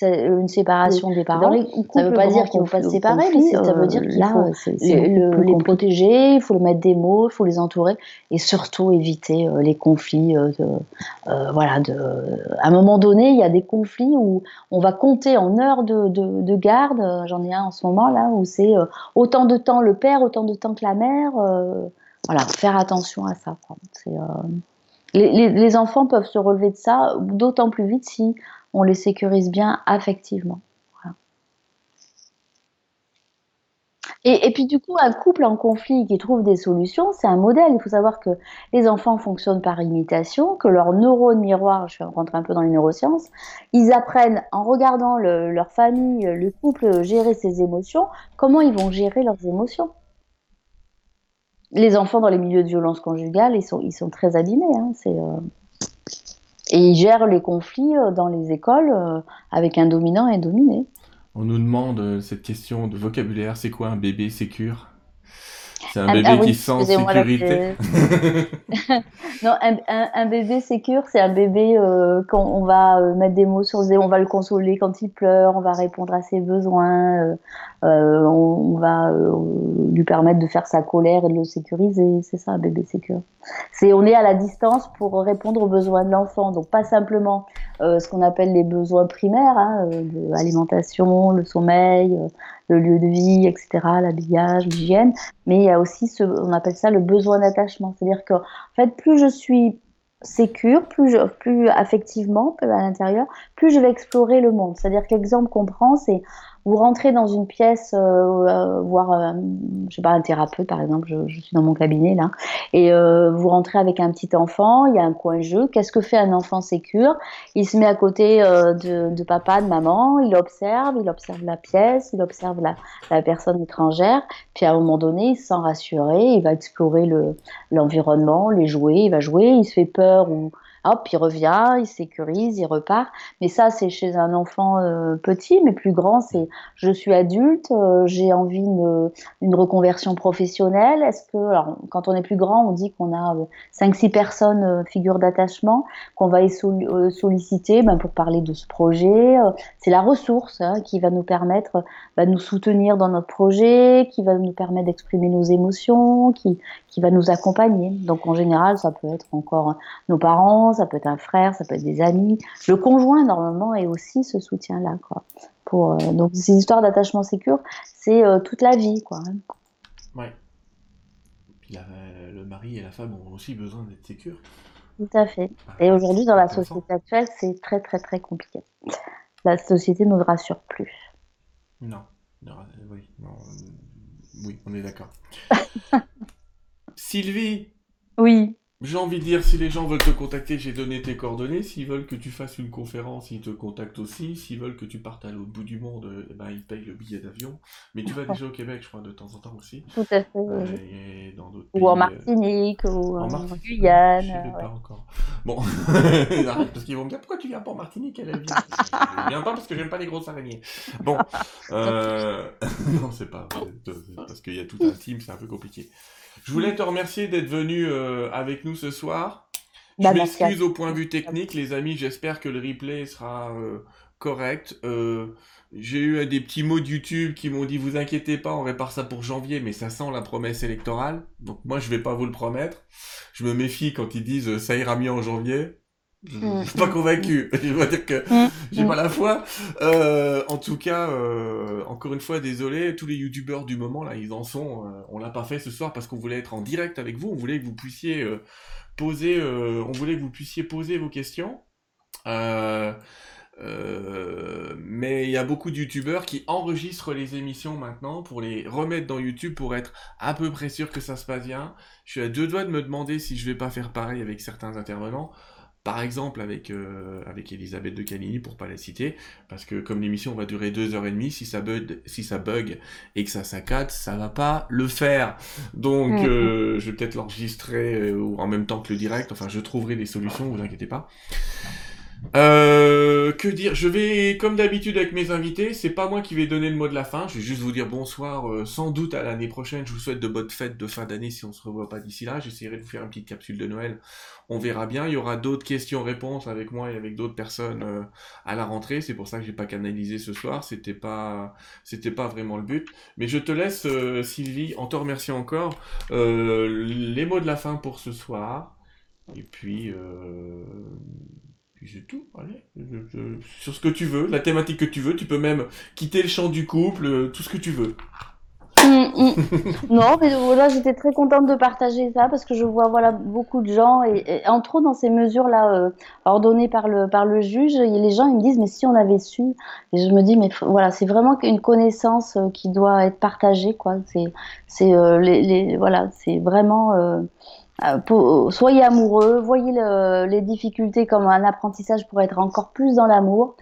une séparation des parents. ça ne veut pas dire qu'ils ne vont pas se séparer, mais ça veut dire qu'il faut les protéger, il faut leur mettre des mots, il faut les entourer et surtout éviter les conflits. De, voilà, de, à un moment donné, il y a des conflits où on va compter en heures de, de, de garde. J'en ai un en ce moment là où c'est autant de temps le père, autant de temps que la mère. Euh, voilà, faire attention à ça. Euh, les, enfants peuvent se relever de ça d'autant plus vite si on les sécurise bien affectivement. Et, puis du coup, un couple en conflit qui trouve des solutions, c'est un modèle. Il faut savoir que les enfants fonctionnent par imitation, que leurs neurones miroirs, je vais rentrer un peu dans les neurosciences, ils apprennent en regardant leur famille, le couple gérer ses émotions, comment ils vont gérer leurs émotions. Les enfants dans les milieux de violence conjugale, ils sont, ils sont très abîmés. Hein, euh, Et ils gèrent les conflits euh, dans les écoles euh, avec un dominant et un dominé. On nous demande euh, cette question de vocabulaire, c'est quoi un bébé? Sécure c'est un bébé ah qui sent sécurité. *laughs* *laughs* non, un, bébé sécure, c'est un bébé euh, quand on va euh, mettre des mots sur on va le consoler quand il pleure, on va répondre à ses besoins, on, va lui permettre de faire sa colère et de le sécuriser. C'est ça, un bébé sécure. C'est on est à la distance pour répondre aux besoins de l'enfant, donc pas simplement ce qu'on appelle les besoins primaires, hein, l'alimentation, le sommeil, le lieu de vie, etc., l'habillage, l'hygiène, mais il y a aussi ce, on appelle ça le besoin d'attachement. C'est-à-dire que, en fait, plus je suis sécure, plus, je, plus affectivement à l'intérieur, plus je vais explorer le monde. C'est-à-dire que l'exemple qu'on prend, c'est vous rentrez dans une pièce, euh, euh, voir, euh, je sais pas, un thérapeute par exemple, je, suis dans mon cabinet là, et vous rentrez avec un petit enfant, il y a un coin jeu. Qu'est-ce que fait un enfant sécure? Il se met à côté de, papa, de maman, il observe, il observe la pièce, il observe la, la, personne étrangère, puis à un moment donné, il se sent rassuré, il va explorer l'environnement, les jouets, il va jouer, il se fait peur ou hop, il revient, il sécurise, il repart. Mais ça, c'est chez un enfant euh, petit, mais plus grand, c'est je suis adulte, euh, j'ai envie d'une reconversion professionnelle. Est-ce que, alors, quand on est plus grand, on dit qu'on a 5-6 euh, personnes figures d'attachement qu'on va solliciter ben, pour parler de ce projet. c'est la ressource hein, qui va nous permettre de nous soutenir dans notre projet, qui va nous permettre d'exprimer nos émotions, qui va nous accompagner. Donc en général, ça peut être encore nos parents, ça peut être un frère, ça peut être des amis. Le conjoint, normalement, est aussi ce soutien-là. Quoi. Pour, euh, donc, ces histoires d'attachement sécure, c'est euh, toute la vie. Quoi. Ouais. Puis le mari et la femme ont aussi besoin d'être sécures. Tout à fait. Et aujourd'hui, dans la société actuelle, c'est très, très, très compliqué. La société ne nous rassure plus. Non. oui, oui, on est d'accord. *laughs* Sylvie Oui. J'ai envie de dire, si les gens veulent te contacter, j'ai donné tes coordonnées. S'ils veulent que tu fasses une conférence, ils te contactent aussi. S'ils veulent que tu partes à l'autre bout du monde, eh ben, ils payent le billet d'avion. Mais tu vas déjà au Québec, je crois, de temps en temps aussi. Tout à fait. Euh, dans ou pays, en Martinique, ou en, Martinique, Guyane. Je pas encore. Bon, *laughs* parce qu'ils vont me dire pourquoi tu viens pas en Martinique elle vient. Je viens pas parce que j'aime pas les grosses araignées. Bon, euh... *laughs* non, c'est pas parce qu'il y a tout un team, c'est un peu compliqué. Je voulais te remercier d'être venu euh, avec nous ce soir. Bah, je m'excuse au point de vue technique, les amis. J'espère que le replay sera euh, correct. Euh, j'ai eu des petits mots de YouTube qui m'ont dit vous inquiétez pas, on répare ça pour janvier, mais ça sent la promesse électorale. Donc moi je vais pas vous le promettre. Je me méfie quand ils disent ça ira mieux en janvier. Je, ne suis pas convaincu. *laughs* je dois dire que mm. j'ai pas la foi. Euh, en tout cas, euh, encore une fois, désolé. Tous les youtubeurs du moment là, ils en sont. Euh, on l'a pas fait ce soir parce qu'on voulait être en direct avec vous. On voulait que vous puissiez euh, poser. On voulait que vous puissiez poser vos questions. mais il y a beaucoup de youtubeurs qui enregistrent les émissions maintenant pour les remettre dans YouTube pour être à peu près sûr que ça se passe bien. Je suis à deux doigts de me demander si je vais pas faire pareil avec certains intervenants. Par exemple avec, euh, avec Elisabeth de Canini, pour pas la citer, parce que comme l'émission va durer deux heures et demie, si ça bug, si ça bug et que ça saccade, ça va pas le faire. Donc euh, je vais peut-être l'enregistrer euh, en même temps que le direct, enfin je trouverai des solutions, vous inquiétez pas. Euh, que dire Je vais, comme d'habitude avec mes invités, c'est pas moi qui vais donner le mot de la fin. Je vais juste vous dire bonsoir, euh, sans doute à l'année prochaine. Je vous souhaite de bonnes fêtes de fin d'année si on se revoit pas d'ici là. J'essaierai de vous faire une petite capsule de Noël. On verra bien. Il y aura d'autres questions-réponses avec moi et avec d'autres personnes euh, à la rentrée. C'est pour ça que j'ai pas canalisé ce soir. C'était pas, c'était pas vraiment le but. Mais je te laisse, Sylvie, en te remerciant encore, les mots de la fin pour ce soir. Et puis. Puis c'est tout, allez. sur ce que tu veux, la thématique que tu veux, tu peux même quitter le champ du couple, euh, tout ce que tu veux. Mm, mm. non, mais voilà, j'étais très contente de partager ça parce que je vois voilà beaucoup de gens et, entre autres dans ces mesures-là euh, ordonnées par le par le juge, les gens ils me disent mais si on avait su et je me dis mais voilà c'est vraiment une connaissance euh, qui doit être partagée quoi. C'est c'est voilà c'est vraiment euh, soyez amoureux, voyez les difficultés comme un apprentissage pour être encore plus dans l'amour.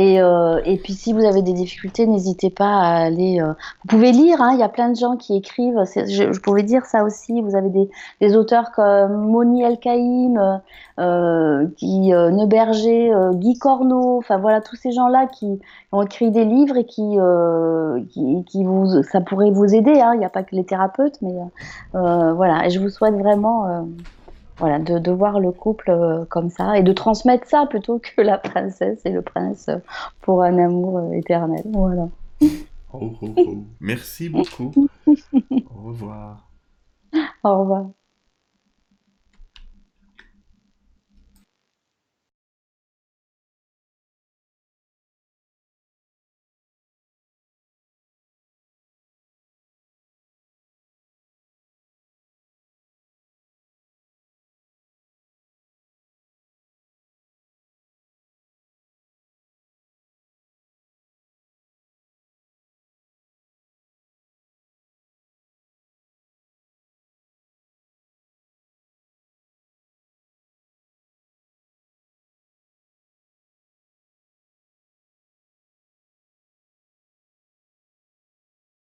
Et, euh, et, puis si vous avez des difficultés, n'hésitez pas à aller. Euh, vous pouvez lire, hein, il y a plein de gens qui écrivent. Je, je, pouvais dire ça aussi. Vous avez des, des auteurs comme Moni El Kaïm, euh, qui euh, Neuberger, Guy Corneau. Enfin voilà, tous ces gens-là qui ont écrit des livres et qui, qui, qui, vous, ça pourrait vous aider. Hein. Il n'y a pas que les thérapeutes, mais voilà. Et je vous souhaite vraiment voilà, de, de, voir le couple euh, comme ça et de transmettre ça plutôt *laughs* que la princesse et le prince pour un amour euh, éternel. Voilà. Oh, oh, oh. Merci beaucoup. *laughs* Au revoir. Au revoir.